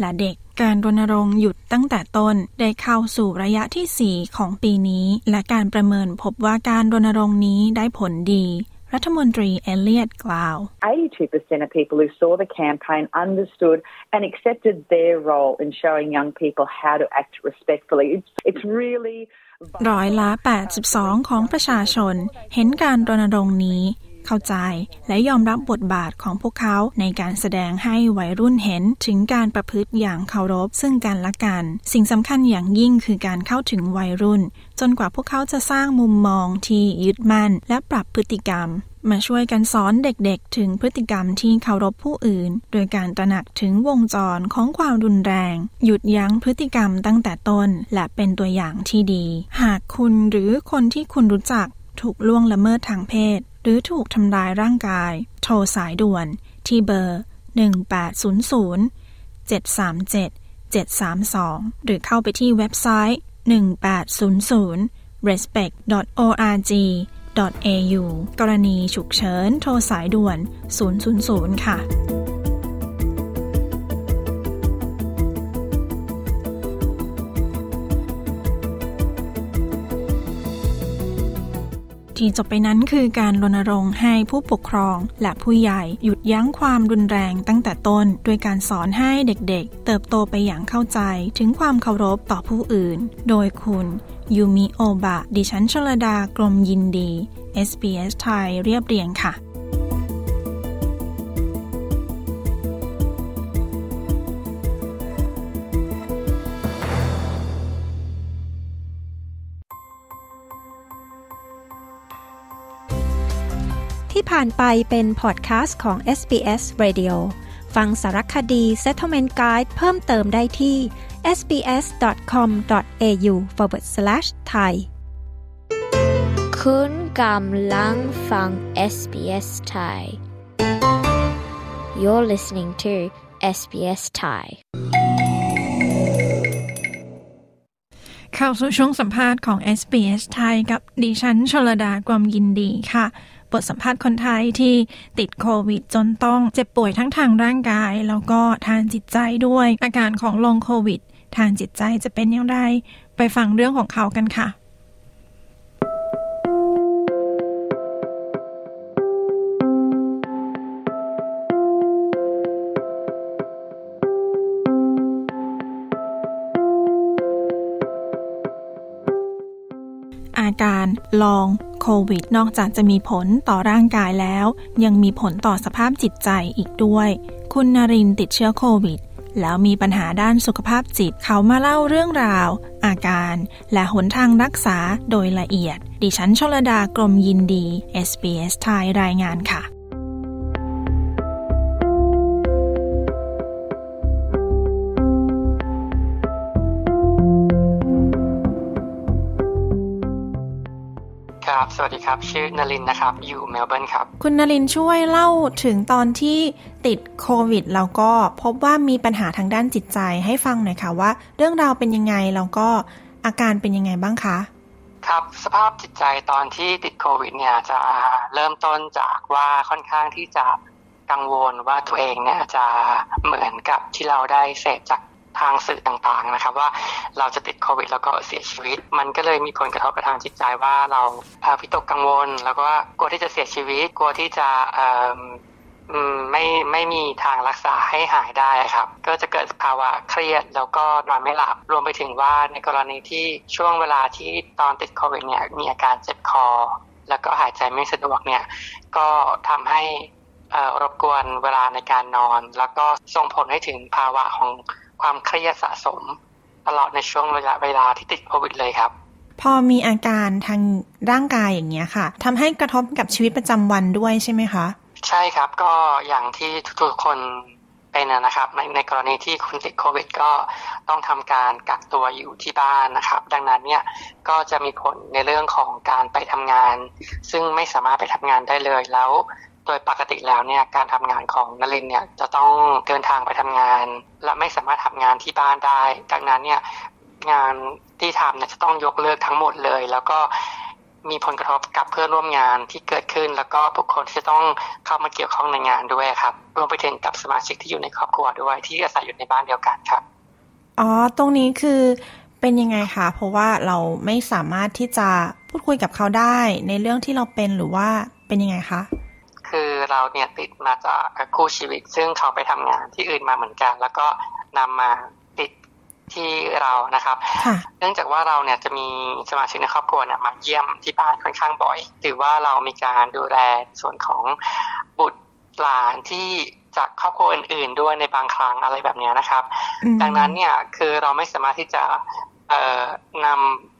และเด็กการรณรงค์หยุดตั้งแต่ต้นได้เข้าสู่ระยะที่ 4 ของปีนี้ และการประเมินพบว่าการรณรงค์นี้ได้ผลดี รัฐมนตรีเอเลียตกล่าว 82% of people who saw the campaign understood and accepted their role in showing young people how to act respectfully. It's, it's really ร้อยละ 82 ของประชาชน เห็นการรณรงค์นี้ เข้าใจ และยอมรับบทบาทของพวกเขาในการแสดงให้วัยรุ่นเห็นถึงการประพฤติอย่างเคารพซึ่งกันและกัน สิ่งสำคัญอย่างยิ่งคือการเข้าถึงวัยรุ่น จนกว่าพวกเขาจะสร้างมุมมองที่ยึดมั่น และปรับพฤติกรรมมาช่วยกันสอนเด็กๆ ถึงพฤติกรรมที่เคารพผู้อื่น โดยการตระหนักถึงวงจรของความรุนแรง หยุดยั้งพฤติกรรมตั้งแต่ต้น และเป็นตัวอย่างที่ดี หากคุณหรือคนที่คุณรู้จักถูกล่วงละเมิดทางเพศ รือถูกทำลายร่างกาย โทรสายด่วน ที่เบอร์ 1800 737 732 หรือเข้าไปที่เว็บไซต์ 1800 respect.org .au กรณีฉุกเฉิน โทรสายด่วน 000 ค่ะ ที่จบไปนั้นคือการรณรงค์ให้ผู้ปกครอง และผู้ใหญ่หยุดยั้งความรุนแรงตั้งแต่ต้นด้วยการสอนให้เด็กๆ เติบโตไปอย่างเข้าใจถึงความเคารพต่อผู้อื่น โดยคุณยูมิโอบะ ดิฉันชลดากรมยินดี SBS ไทยเรียบเรียงค่ะ ผ่านไปเป็นพอดแคสต์ของ SBS Radio ฟังสารคดี Settlement Guide เพิ่มเติมได้ที่ sbs.com.au forward slash thai คุณกำลังฟัง SBS Thai You're listening to SBS Thai เข้าสู่ช่วงสัมภาษณ์ของ SBS ไทยกับดิฉันชลดากรมยินดีค่ะ บทสัมภาษณ์คนไทยที่ติดโควิดจนต้องเจ็บป่วยทั้งทางร่างกาย แล้วก็ทางจิตใจด้วยอาการของลงโควิด ทางจิตใจจะเป็นอย่างไร ไปฟังเรื่องของเขากันค่ะ ลองโควิด นอกจากจะมีผลต่อร่างกายแล้ว ยังมีผลต่อสภาพจิตใจอีกด้วย คุณนรินติดเชื้อโควิด แล้วมีปัญหาด้านสุขภาพจิตเขามาเล่าเรื่องราว อาการ และหนทางรักษาโดยละเอียด ดิฉันชลดากรมยินดี SBS ไทยรายงานค่ะ สวัสดีครับ ชื่อนลินนะครับ อยู่เมลเบิร์นครับ คุณนลินช่วยเล่าถึงตอนที่ติดโควิดแล้วก็พบว่ามีปัญหาทางด้านจิตใจให้ฟังหน่อยค่ะว่า เรื่องราวเป็นยังไงแล้วก็อาการเป็นยังไงบ้างคะ ครับ สภาพจิตใจตอนที่ติดโควิดเนี่ยจะเริ่มต้นจากว่าค่อนข้างที่จะกังวลว่าตัวเองเนี่ยจะเหมือนกับที่เราได้เสพจาก ทางสื่อต่างๆนะครับ ว่าเราจะติดโควิด แล้วก็เสียชีวิต มันก็เลยมีผลกระทบกับทางจิตใจว่าเราพิตกกังวล แล้วก็กลัวที่จะเสียชีวิตกลัวที่จะไม่ไม่มีทางรักษาให้หายได้ครับ ก็จะเกิดภาวะเครียดแล้วก็นอนไม่หลับ รวมไปถึงว่าในกรณีที่ช่วงเวลาที่ตอนติดโควิดเนี่ยมีอาการเจ็บคอ แล้วก็หายใจไม่สะดวกเนี่ยก็ทำให้รบกวนเวลาในการนอน แล้วก็ส่งผลให้ถึงภาวะของ ความเครียดสะสม ตลอดในช่วงระยะเวลาที่ติดโควิดเลยครับ พอมีอาการทางร่างกายอย่างเงี้ยค่ะทำให้กระทบกับชีวิตประจำวันด้วยใช่ไหมคะ ใช่ครับก็อย่างที่ทุกๆคนเป็นนะครับในในกรณีที่คุณติดโควิด ก็ต้องทำการกักตัวอยู่ที่บ้านนะครับ ดังนั้นเนี่ยก็จะมีผลในเรื่องของการไปทำงาน ซึ่งไม่สามารถไปทำงานได้เลยแล้วโดยปกติแล้วเนี่ยการทำงานของนลินเนี่ยจะต้องเดินทางไปทำงาน และไม่สามารถทำงานที่บ้านได้ ดังนั้นเนี่ยงานที่ทำเนี่ยจะต้องยกเลิกทั้งหมดเลย แล้วก็มีผลกระทบกับเพื่อนร่วมงานที่เกิดขึ้น แล้วก็บุคคลที่จะต้องเข้ามาเกี่ยวข้องในงานด้วยครับรวมไปถึงกับสมาชิกที่อยู่ในครอบครัวด้วยที่อาศัยอยู่ในบ้านเดียวกันครับอ๋อตรงนี้คือเป็นยังไงคะเพราะว่าเราไม่สามารถที่จะพูดคุยกับเขาได้ในเรื่องที่เราเป็นหรือว่าเป็นยังไงคะ คือเราเนี่ยติดมาจากคู่ชีวิต ซึ่งเขาไปทำงานที่อื่นมาเหมือนกัน แล้วก็นำมาติดที่เรานะครับ เนื่องจากว่าเราเนี่ยจะมีสมาชิกในครอบครัวเนี่ยมาเยี่ยมที่บ้านค่อนข้างบ่อยหรือว่าเรามีการดูแลส่วนของบุตรหลานที่จากครอบครัวอื่น ๆ ด้วยในบางครั้งอะไรแบบนี้นะครับ ดังนั้นเนี่ยคือเราไม่สามารถที่จะนำ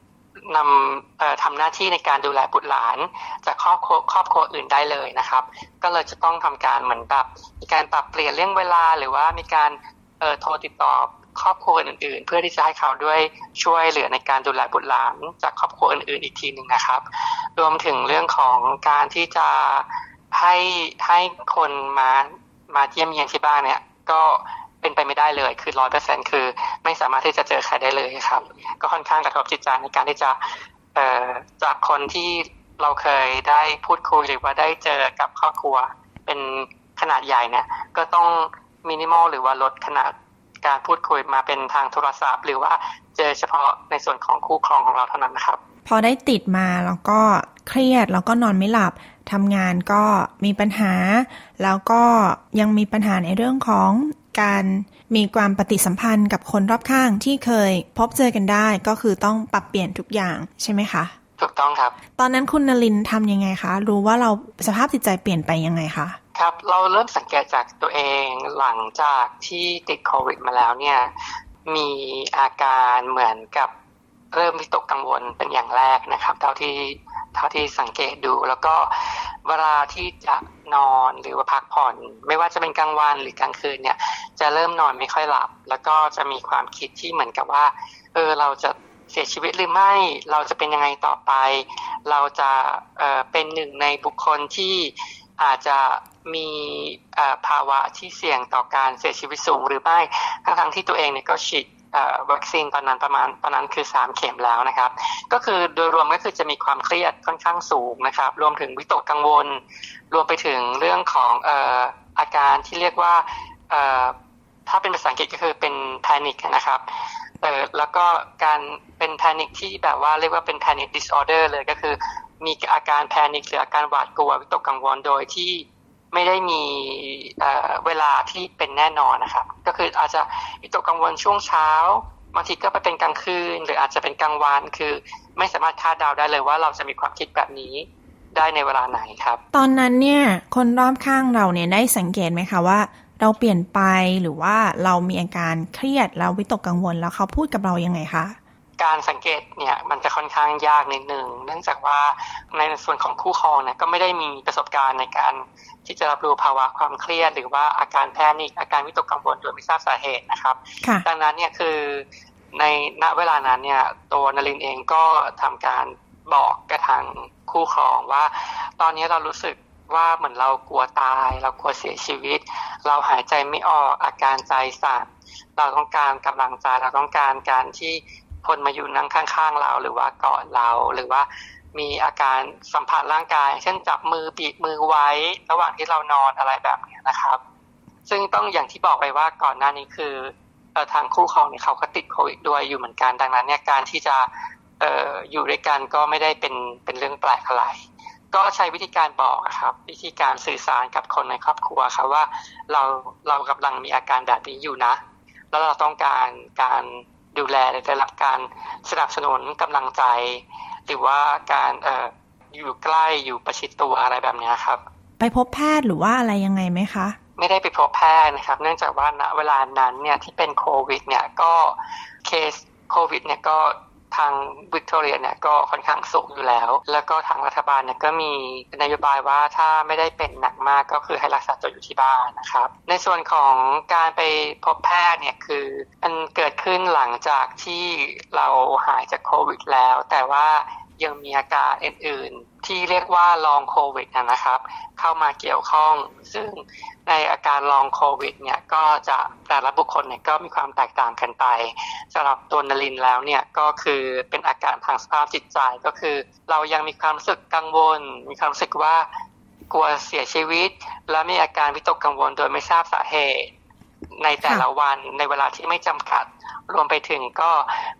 นำทำหน้าที่ในการดูแลบุตรหลานจากครอบครัวครอบครัวอื่นได้เลยนะครับ ก็เลยจะต้องทำการเหมือนแบบมีการปรับเปลี่ยนเรื่องเวลา หรือว่ามีการโทรติดต่อครอบครัวอื่นๆ เพื่อที่จะให้เขาด้วยช่วยเหลือในการดูแลบุตรหลานจากครอบครัวอื่นๆ อีกทีหนึ่งนะครับ รวมถึงเรื่องของการที่จะให้ให้คนมามาเยี่ยมเยียนที่บ้านเนี่ยก็ เป็นไปไม่ได้เลยคือร้อยเปอร์เซ็นคือไม่สามารถที่จะเจอใครได้เลยครับ ก็ค่อนข้างกระทบจิตใจในการที่จะเอ่อจากคนที่เราเคยได้พูดคุยหรือว่าได้เจอกับครอบครัว เป็นขนาดใหญ่เนี่ย ก็ต้องมินิมอลหรือว่าลดขนาดการพูดคุยมาเป็นทางโทรศัพท์ หรือว่าเจอเฉพาะในส่วนของคู่ครองของเราเท่านั้นนะครับ พอได้ติดมาแล้วก็เครียดแล้วก็นอนไม่หลับทำงานก็มีปัญหา แล้วก็ยังมีปัญหาในเรื่องของ การมีความปฏิสัมพันธ์กับคนรอบข้างที่เคยพบเจอกันได้ก็คือต้องปรับเปลี่ยนทุกอย่างใช่ไหมคะ ถูกต้องครับ ตอนนั้นคุณนลินทำยังไงคะ รู้ว่าเราสภาพจิตใจเปลี่ยนไปยังไงคะครับเราเริ่มสังเกตจากตัวเองหลังจากที่ติดโควิดมาแล้วเนี่ยมีอาการเหมือนกับเริ่มวิตกกังวลเป็นอย่างแรกนะครับ เท่าที่เท่าที่สังเกตดูแล้วก็ เวลาที่จะนอนหรือว่าพักผ่อน ไม่ว่าจะเป็นกลางวันหรือกลางคืนเนี่ย จะเริ่มนอนไม่ค่อยหลับ แล้วก็จะมีความคิดที่เหมือนกับว่า เออเราจะเสียชีวิตหรือไม่ เราจะเป็นยังไงต่อไป เราจะเอ่อเป็นหนึ่งในบุคคลที่อาจจะมีภาวะที่เสี่ยงต่อการเสียชีวิตสูงหรือไม่ ทั้งๆที่ตัวเองเนี่ยก็ฉีด วัคซีนตอนนั้นประมาณตอนนั้นคือ 3 เข็มแล้วนะครับ ก็คือโดยรวมก็คือจะมีความเครียดค่อนข้างสูงนะครับ รวมถึงวิตกกังวล รวมไปถึงเรื่องของอออาการที่เรียกว่าถ้าเป็นภาษาอังกฤษก็คือเป็น panic นะครับเออแล้วก็การเป็น panic ที่แบบว่าเรียกว่าเป็น panic disorder เลยก็คือมีอาการ panic หรืออาการหวาดกลัววิตกกังวลโดยที่ ไม่ได้มีเวลาที่เป็นแน่นอนนะครับ ก็คืออาจจะวิตกกังวลช่วงเช้าบางทีก็ไปเป็นกลางคืน หรืออาจจะเป็นกลางวันคือไม่สามารถคาดเดาได้เลยว่าเราจะมีความคิดแบบนี้ได้ในเวลาไหนครับ ตอนนั้นเนี่ยคนรอบข้างเราเนี่ยได้สังเกตไหมคะว่า เราเปลี่ยนไปหรือว่าเรามีอาการเครียดแล้ววิตกกังวลแล้วเขาพูดกับเรายังไงคะ การสังเกตเนี่ยมันจะค่อนข้างยากนิดนึงเนื่องจากว่าในส่วนของคู่ครองเนี่ยก็ไม่ได้มีประสบการณ์ในการที่จะรับรู้ภาวะความเครียด หรือว่าอาการแพนิคอาการวิตกกังวลโดยไม่ทราบสาเหตุนะครับ ดังนั้นเนี่ยคือในณเวลานั้นเนี่ยตัวนลินเองก็ทำการบอกกระทางคู่ครองว่า ตอนนี้เรารู้สึกว่าเหมือนเรากลัวตาย เรากลัวเสียชีวิต เราหายใจไม่ออกอาการใจสั่นเราต้องการกำลังใจเราต้องการการที่ คนมาอยู่นั่งข้างๆเรา หรือว่ากอดเราหรือว่ามีอาการสัมผัสร่างกาย เช่นจับมือปีกมือไว้ ระหว่างที่เรานอนอะไรแบบนี้นะครับ ซึ่งต้องอย่างที่บอกไปว่าก่อนหน้านี้คือทางคู่ครองเนี่ยเขาก็ติดโควิดด้วยอยู่เหมือนกันดังนั้นเนี่ยการที่จะอออยู่ด้วยกันก็ไม่ได้เป็นเป็นเรื่องแปลกอะไร ก็ใช้วิธีการบอกครับ วิธีการสื่อสารกับคนในครอบครัวครับว่าเราเรากำลังมีอาการแบบนี้อยู่นะ แล้วเราต้องการการ ดูแลได้รับการสนับสนุนกำลังใจ หรือว่าการเอ่ออยู่ใกล้อยู่ประชิดตัวอะไรแบบนี้ครับ ไปพบแพทย์หรือว่าอะไรยังไงไหมคะ ไม่ได้ไปพบแพทย์นะครับ เนื่องจากว่าณเวลานั้นเนี่ยที่เป็นโควิด เนี่ยก็เคสโควิด เนี่ยก็ ทางวิกตอเรียเนี่ยก็ค่อนข้างสูงอยู่แล้ว แล้วก็ทางรัฐบาลเนี่ยก็มีนโยบายว่าถ้าไม่ได้เป็นหนักมากก็คือให้รักษาตัวอยู่ที่บ้านนะครับ ในส่วนของการไปพบแพทย์เนี่ยคือมันเกิดขึ้นหลังจากที่เราหายจากโควิดแล้ว แต่ว่ายังมีอาการอื่นๆ ที่เรียกว่าลองโควิดนะครับ เข้ามาเกี่ยวข้อง ซึ่งในอาการลองโควิดเนี่ยก็จะแต่ละบุคคลเนี่ยก็มีความแตกต่างกันไปสำหรับตัวนลินแล้วเนี่ยก็คือเป็นอาการทางสภาพจิตใจก็คือ เรายังมีความรู้สึกกังวล มีความรู้สึกว่ากลัวเสียชีวิต และมีอาการวิตกกังวลโดยไม่ทราบสาเหตุ ในแต่ละวันในเวลาที่ไม่จำกัด รวมไปถึงก็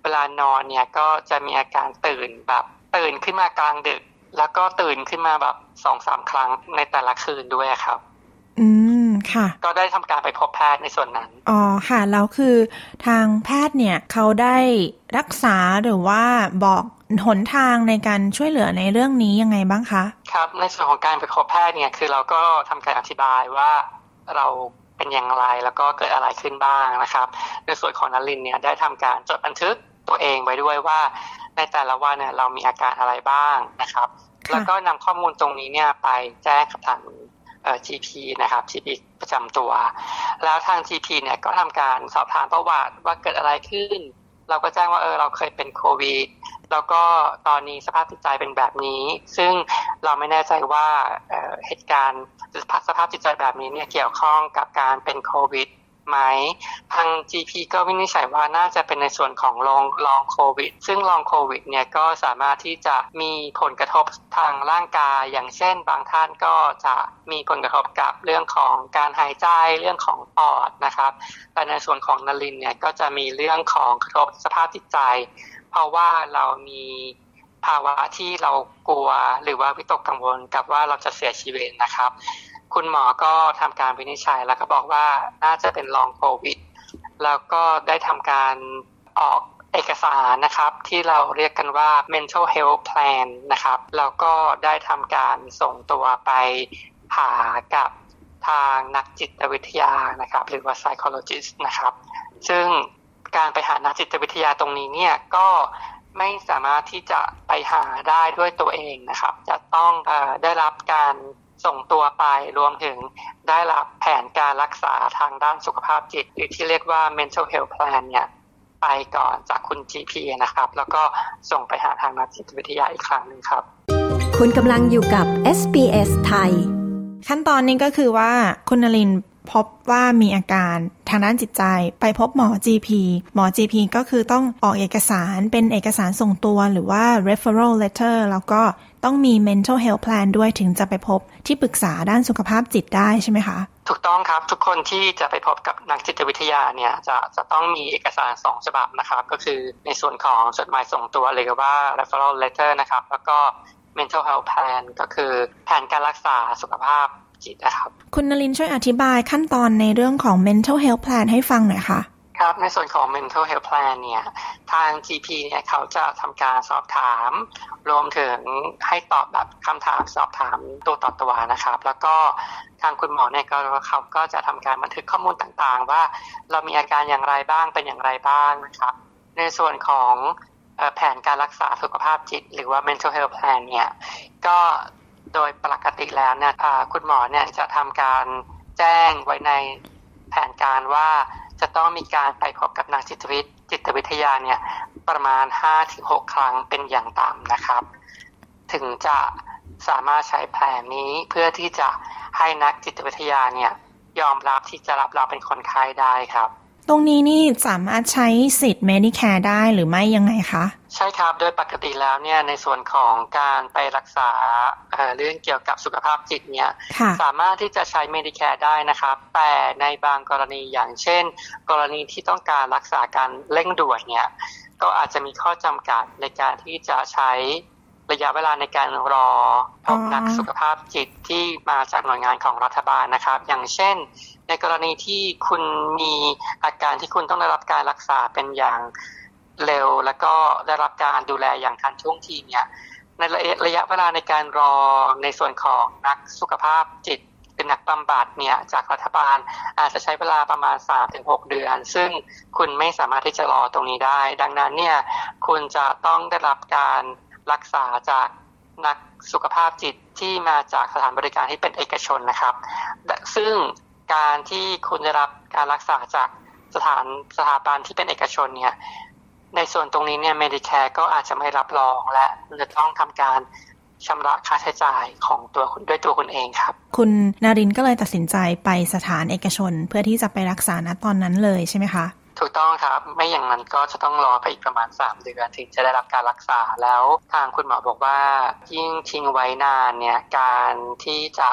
เวลานอนเนี่ยก็จะมีอาการตื่นแบบตื่นขึ้นมากลางดึก แล้วก็ตื่นขึ้นมาแบบสองสามครั้งในแต่ละคืนด้วยครับ อืมค่ะ ก็ได้ทำการไปพบแพทย์ในส่วนนั้น อ๋อค่ะแล้วคือทางแพทย์เนี่ยเขาได้รักษาหรือว่าบอกหนทางในการช่วยเหลือในเรื่องนี้ยังไงบ้างคะ ครับ ในส่วนของการไปพบแพทย์เนี่ยคือเราก็ทำการอธิบายว่าเราเป็นอย่างไรแล้วก็เกิดอะไรขึ้นบ้างนะครับ ในส่วนของนลินเนี่ยได้ทำการจดบันทึก ตัวเองไว้ด้วยว่าในแต่ละวันเนี่ยเรามีอาการอะไรบ้างนะครับ แล้วก็นำข้อมูลตรงนี้เนี่ยไปแจ้งกับทาง GP นะครับ GP ประจำตัว แล้วทาง GP เนี่ยก็ทำการสอบถามประวัติว่าเกิดอะไรขึ้น เราก็แจ้งว่าเออเราเคยเป็นโควิดแล้วก็ตอนนี้สภาพจิตใจเป็นแบบนี้ ซึ่งเราไม่แน่ใจว่าเหตุการณ์สภาพจิตใจแบบนี้เนี่ยเกี่ยวข้องกับการเป็นโควิด ไหม ทาง GP ก็วินิจฉัยว่าน่าจะเป็นในส่วนของลองลองโควิด ซึ่งลองโควิดเนี่ยก็สามารถที่จะมีผลกระทบทางร่างกาย อย่างเช่น บางท่านก็จะมีผลกระทบกับเรื่องของการหายใจ เรื่องของปอดนะครับ แต่ในส่วนของนลินเนี่ยก็จะมีเรื่องของกระทบสภาพจิตใจ เพราะว่าเรามีภาวะที่เรากลัวหรือว่าวิตกกังวลกับว่าเราจะเสียชีวิตนะครับ คุณหมอก็ทำการวินิจฉัยแล้วก็บอกว่าน่าจะเป็นลองโควิด แล้วก็ได้ทำการออกเอกสารนะครับที่เราเรียกกันว่า mental health plan นะครับแล้วก็ได้ทำการส่งตัวไปหากับทางนักจิตวิทยานะครับ หรือว่า psychologist นะครับ ซึ่งการไปหานักจิตวิทยาตรงนี้เนี่ยก็ไม่สามารถที่จะไปหาได้ด้วยตัวเองนะครับ จะต้องอได้รับการ ส่งตัวไปรวมถึงได้รับแผนการรักษาทางด้านสุขภาพจิต หรือที่เรียกว่า mental health plan เนี่ยไปก่อนจากคุณ GP นะครับ แล้วก็ส่งไปหาทางนักจิตวิทยาอีกครั้งหนึ่งครับ คุณกำลังอยู่กับ SBS ไทย ขั้นตอนนี้ก็คือว่าคุณนลินพบว่ามีอาการทางด้านจิตใจ ไปพบหมอ GP หมอ GP ก็คือต้องออกเอกสารเป็นเอกสารส่งตัวหรือว่า referral letter แล้วก็ ต้องมี mental health plan ด้วยถึงจะไปพบที่ปรึกษาด้านสุขภาพจิตได้ใช่ไหมคะ ถูกต้องครับทุกคนที่จะไปพบกับนักจิตวิทยาเนี่ยจะจะต้องมีเอกสารสองฉบับนะครับ ก็คือในส่วนของจดหมายส่งตัวหรือว่า referral letter นะครับ แล้วก็ mental health plan ก็คือแผนการรักษาสุขภาพจิตนะครับ คุณนลินช่วยอธิบายขั้นตอนในเรื่องของ mental health plan ให้ฟังหน่อยค่ะ ครับในส่วนของ mental health plan เนี่ยทาง GP เนี่ยเขาจะทำการสอบถาม รวมถึงให้ตอบแบบคำถามสอบถามตัวต่อตัวนะครับ แล้วก็ทางคุณหมอเนี่ยก็เขาก็จะทำการบันทึกข้อมูลต่างๆ ว่าเรามีอาการอย่างไรบ้างเป็นอย่างไรบ้างนะครับ ในส่วนของแผนการรักษาสุขภาพจิต หรือว่า mental health plan เนี่ยก็โดยปกติแล้วเนี่ยคุณหมอเนี่ยจะทำการแจ้งไว้ในแผนการว่า จะต้องมีการไปพบกับนักจิตวิทจิตวิทยาเนี่ยประมาณ 5-6 ครั้งเป็นอย่างต่ำนะครับ ถึงจะสามารถใช้แผนนี้เพื่อที่จะให้นักจิตวิทยาเนี่ยยอมรับที่จะรับเราเป็นคนไข้ได้ครับ ตรงนี้นี่สามารถใช้สิทธิ์ Medicare ได้หรือไม่ยังไงคะ ใช่ครับ โดยปกติแล้วเนี่ยในส่วนของการไปรักษาเเรื่องเกี่ยวกับสุขภาพจิตเนี่ยสามารถที่จะใช้ Medicare ได้นะครับ แต่ในบางกรณีอย่างเช่น กรณีที่ต้องการรักษาการเร่งด่วนเนี่ยก็อาจจะมีข้อจำกัดในการที่จะใช้ ระยะเวลาในการรอพบนักสุขภาพจิตที่มาจากหน่วยงานของรัฐบาลนะครับ อย่างเช่น ในกรณีที่คุณมีอาการที่คุณต้องได้รับการรักษาเป็นอย่างเร็ว แล้วก็ได้รับการดูแลอย่างทันท่วงทีเนี่ยในระยะเวลาในการรอในส่วนของนักสุขภาพจิตเป็นนักบำบัดเนี่ยจากรัฐบาลอาจจะใช้เวลาประมาณ 3-6 เดือน ซึ่งคุณไม่สามารถที่จะรอตรงนี้ได้ ดังนั้นเนี่ยคุณจะต้องได้รับการ รักษาจากนักสุขภาพจิตที่มาจากสถานบริการที่เป็นเอกชนนะครับ ซึ่งการที่คุณได้รับการรักษาจากสถานสถาบันที่เป็นเอกชนเนี่ย ในส่วนตรงนี้เนี่ย Medicare ก็อาจจะไม่รับรองและจะต้องทำการชำระค่าใช้จ่ายของตัวคุณด้วยตัวคุณเองครับ คุณนารินก็เลยตัดสินใจไปสถานเอกชน เพื่อที่จะไปรักษาณตอนนั้นเลยใช่ไหมคะ ถูกต้องครับ ไม่อย่างนั้นก็จะต้องรอไปอีกประมาณ 3 เดือนถึงจะได้รับการรักษาแล้วทางคุณหมอบอกว่า ยิ่งทิ้งไว้นานเนี่ยการที่จะ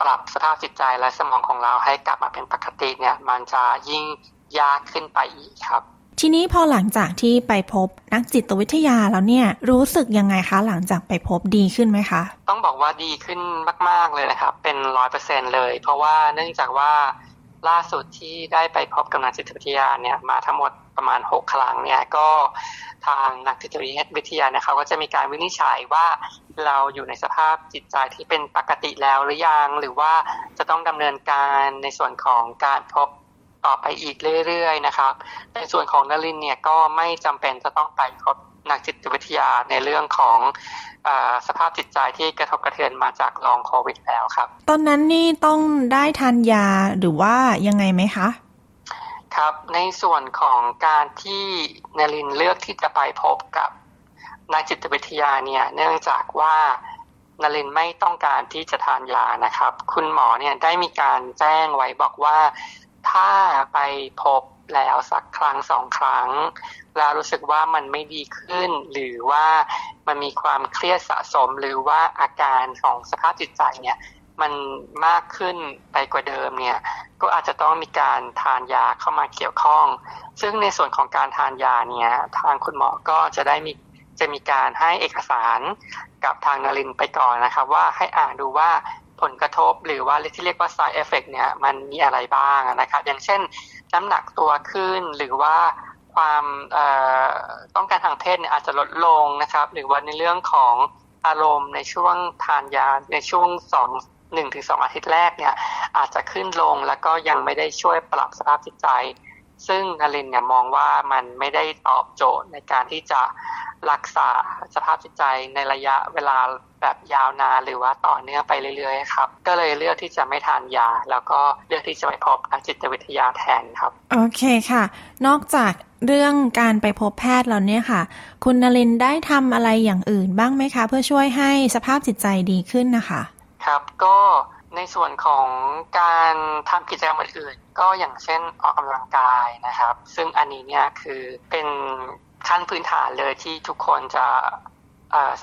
ปรับสภาพจิตใจและสมองของเราให้กลับมาเป็นปกติเนี่ยมันจะยิ่งยากขึ้นไปอีกครับ ทีนี้พอหลังจากที่ไปพบนักจิตวิทยาแล้วเนี่ยรู้สึกยังไงคะ หลังจากไปพบดีขึ้นไหมคะ ต้องบอกว่าดีขึ้นมาก ๆเลยนะครับ เป็นร้อยเปอร์เซ็นเลย เพราะว่าเนื่องจากว่า ล่าสุดที่ได้ไปพบกับนักจิตวิทยาเนี่ยมาทั้งหมดประมาณ 6 ครั้งเนี่ยก็ทางนักจิตวิทยาเนี่ยเขาก็จะมีการวินิจฉัยว่าเราอยู่ในสภาพจิตใจที่เป็นปกติแล้วหรือยังหรือว่าจะต้องดำเนินการในส่วนของการพบต่อไปอีกเรื่อยๆนะครับในส่วนของนลินเนี่ยก็ไม่จำเป็นจะต้องไปพบ นักจิตวิทยาในเรื่องของอสภาพจิตใจที่กระทบกระเทือนมาจากลองโควิดแล้วครับ ตอนนั้นนี่ต้องได้ทานยาหรือว่ายังไงไหมคะครับในส่วนของการที่นลินเลือกที่จะไปพบกับนักจิตวิทยาเนี่ยเนื่องจากว่านลินไม่ต้องการที่จะทานยานะครับ คุณหมอเนี่ยได้มีการแจ้งไว้บอกว่า ถ้าไปพบ แล้วสักครั้งสองครั้ง แล้วรู้สึกว่ามันไม่ดีขึ้น หรือว่ามันมีความเครียดสะสมหรือว่าอาการของสภาพจิตใจเนี่ยมันมากขึ้นไปกว่าเดิมเนี่ยก็อาจจะต้องมีการทานยาเข้ามาเกี่ยวข้อง ซึ่งในส่วนของการทานยาเนี่ยทางคุณหมอก็จะได้มีจะมีการให้เอกสารกับทางนารินไปก่อนนะครับ ว่าให้อ่านดูว่าผลกระทบหรือว่าที่เรียกว่า side effect เนี่ยมันมีอะไรบ้างนะครับ อย่างเช่น น้ำหนักตัวขึ้น หรือว่าความต้องการทางเพศเนี่ยอาจจะลดลงนะครับ หรือว่าในเรื่องของอารมณ์ในช่วงทานยาในช่วงสองหนึ่งถึงสองอาทิตย์แรกเนี่ยอาจจะขึ้นลงแล้วก็ยังไม่ได้ช่วยปรับสภาพจิตใจ ซึ่งนารินเนี่ยมองว่ามันไม่ได้ตอบโจทย์ในการที่จะรักษาสภาพจิตใจในระยะเวลาแบบยาวนานหรือว่าต่อเนื่องไปเรื่อยๆครับ ก็เลยเลือกที่จะไม่ทานยา แล้วก็เลือกที่จะไปพบนักจิตวิทยาแทนครับ โอเคค่ะ นอกจากเรื่องการไปพบแพทย์แล้วเนี่ยค่ะ คุณนลินได้ทำอะไรอย่างอื่นบ้างไหมคะ เพื่อช่วยให้สภาพจิตใจดีขึ้นนะคะ ครับก็ ในส่วนของการทำกิจกรรมอื่นๆ ก็อย่างเช่นออกกำลังกายนะครับ ซึ่งอันนี้เนี่ยคือเป็นขั้นพื้นฐานเลยที่ทุกคนจะ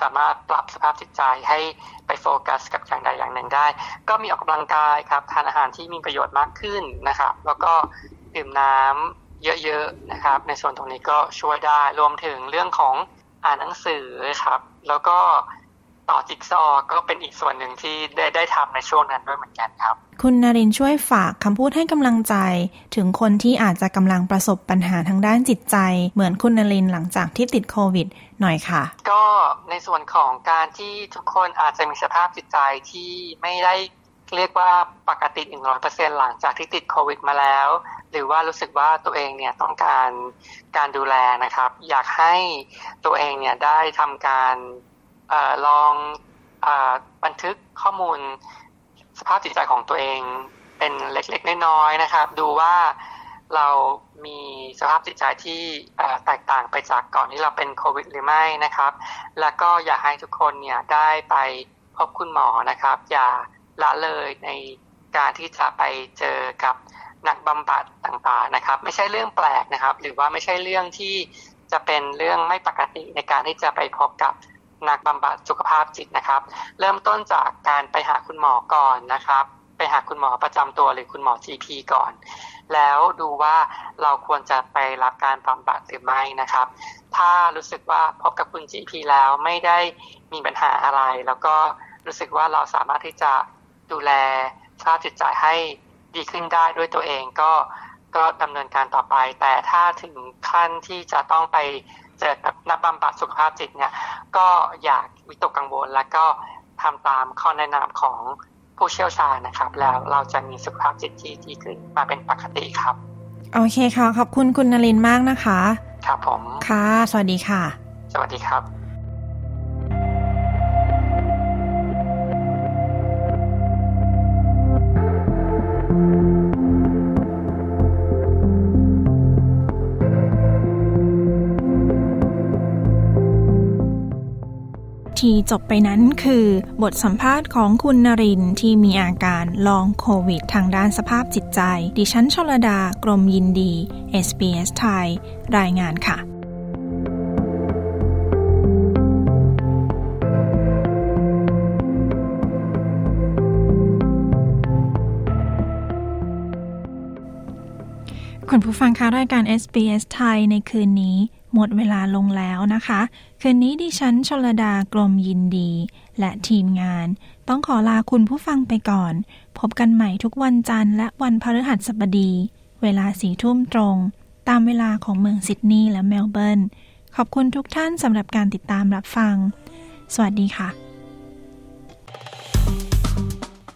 สามารถปรับสภาพจิตใจให้ไปโฟกัสกับอย่างใดอย่างหนึ่งได้ ก็มีออกกำลังกายครับทานอาหารที่มีประโยชน์มากขึ้นนะครับ แล้วก็ดื่มน้ำเยอะๆนะครับ ในส่วนตรงนี้ก็ช่วยได้รวมถึงเรื่องของอ่านหนังสือครับ แล้วก็ ต่อจิ๊กซอก็เป็นอีกส่วนหนึ่งที่ได้ได้ทำในช่วงนั้นด้วยเหมือนกันครับ คุณนารินช่วยฝากคำพูดให้กำลังใจ ถึงคนที่อาจจะกำลังประสบปัญหาทางด้านจิตใจ เหมือนคุณนารินหลังจากที่ติดโควิด หน่อยค่ะ ก็ในส่วนของการที่ทุกคนอาจจะมีสภาพจิตใจที่ไม่ได้เรียกว่าปกติหนึ่งร้อยเปอร์เซ็นหลังจากที่ติดโควิดมาแล้ว หรือว่ารู้สึกว่าตัวเองเนี่ยต้องการการดูแลนะครับ อยากให้ตัวเองเนี่ยได้ทำการ อลองอบันทึกข้อมูลสภาพจิตใจของตัวเองเป็นเล็กๆน้อยๆนะครับ ดูว่าเรามีสภาพจิตใจที่แตกต่างไปจากก่อนที่เราเป็นโควิดหรือไม่นะครับ แล้วก็อยากให้ทุกคนเนี่ยได้ไปพบคุณหมอนะครับ อย่าละเลยในการที่จะไปเจอกับนักบำบัดต่างๆนะครับ ไม่ใช่เรื่องแปลกนะครับ หรือว่าไม่ใช่เรื่องที่จะเป็นเรื่องไม่ปกติในการที่จะไปพบกับ นักบำบัดสุขภาพจิตนะครับ เริ่มต้นจากการไปหาคุณหมอก่อนนะครับ ไปหาคุณหมอประจำตัวหรือคุณหมอ GP ก่อน แล้วดูว่าเราควรจะไปรับการบำบัดหรือไม่นะครับ ถ้ารู้สึกว่าพบกับคุณ GP แล้วไม่ได้มีปัญหาอะไร แล้วก็รู้สึกว่าเราสามารถที่จะดูแลสภาพจิตใจให้ดีขึ้นได้ด้วยตัวเองก็ ก็ดำเนินการต่อไป แต่ถ้าถึงขั้นที่จะต้องไปเจอกับนักบำบัดสุขภาพจิตเนี่ยก็อยากวิตกกังวล แล้วก็ทำตามข้อแนะนำของผู้เชี่ยวชาญนะครับ แล้วเราจะมีสุขภาพจิตที่ดีขึ้นมาเป็นปกติครับ โอเคค่ะ ขอบคุณคุณนลินมากนะคะ ครับผม ค่ะ สวัสดีค่ะ สวัสดีครับ ที่จบไปนั้นคือบทสัมภาษณ์ของคุณนรินที่มีอาการลองโควิด ทางด้านสภาพจิตใจ ดิฉันชลดากรมยินดี SBS ไทย รายงานค่ะคุณผู้ฟังคะรายการ SBS ไทยในคืนนี้ หมดเวลาลงแล้วนะคะ คืนนี้ดิฉันชลดากรมยินดี และทีมงาน ต้องขอลาคุณผู้ฟังไปก่อน พบกันใหม่ทุกวันจันทร์และวันพฤหัสบดี เวลาสี่ทุ่มตรง ตามเวลาของเมืองซิดนีย์และเมลเบิร์น ขอบคุณทุกท่านสำหรับการติดตามรับฟัง สวัสดีค่ะ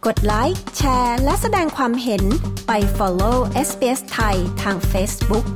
กดไลค์แชร์ และแสดงความเห็นไป follow SBS ไทยทาง Facebook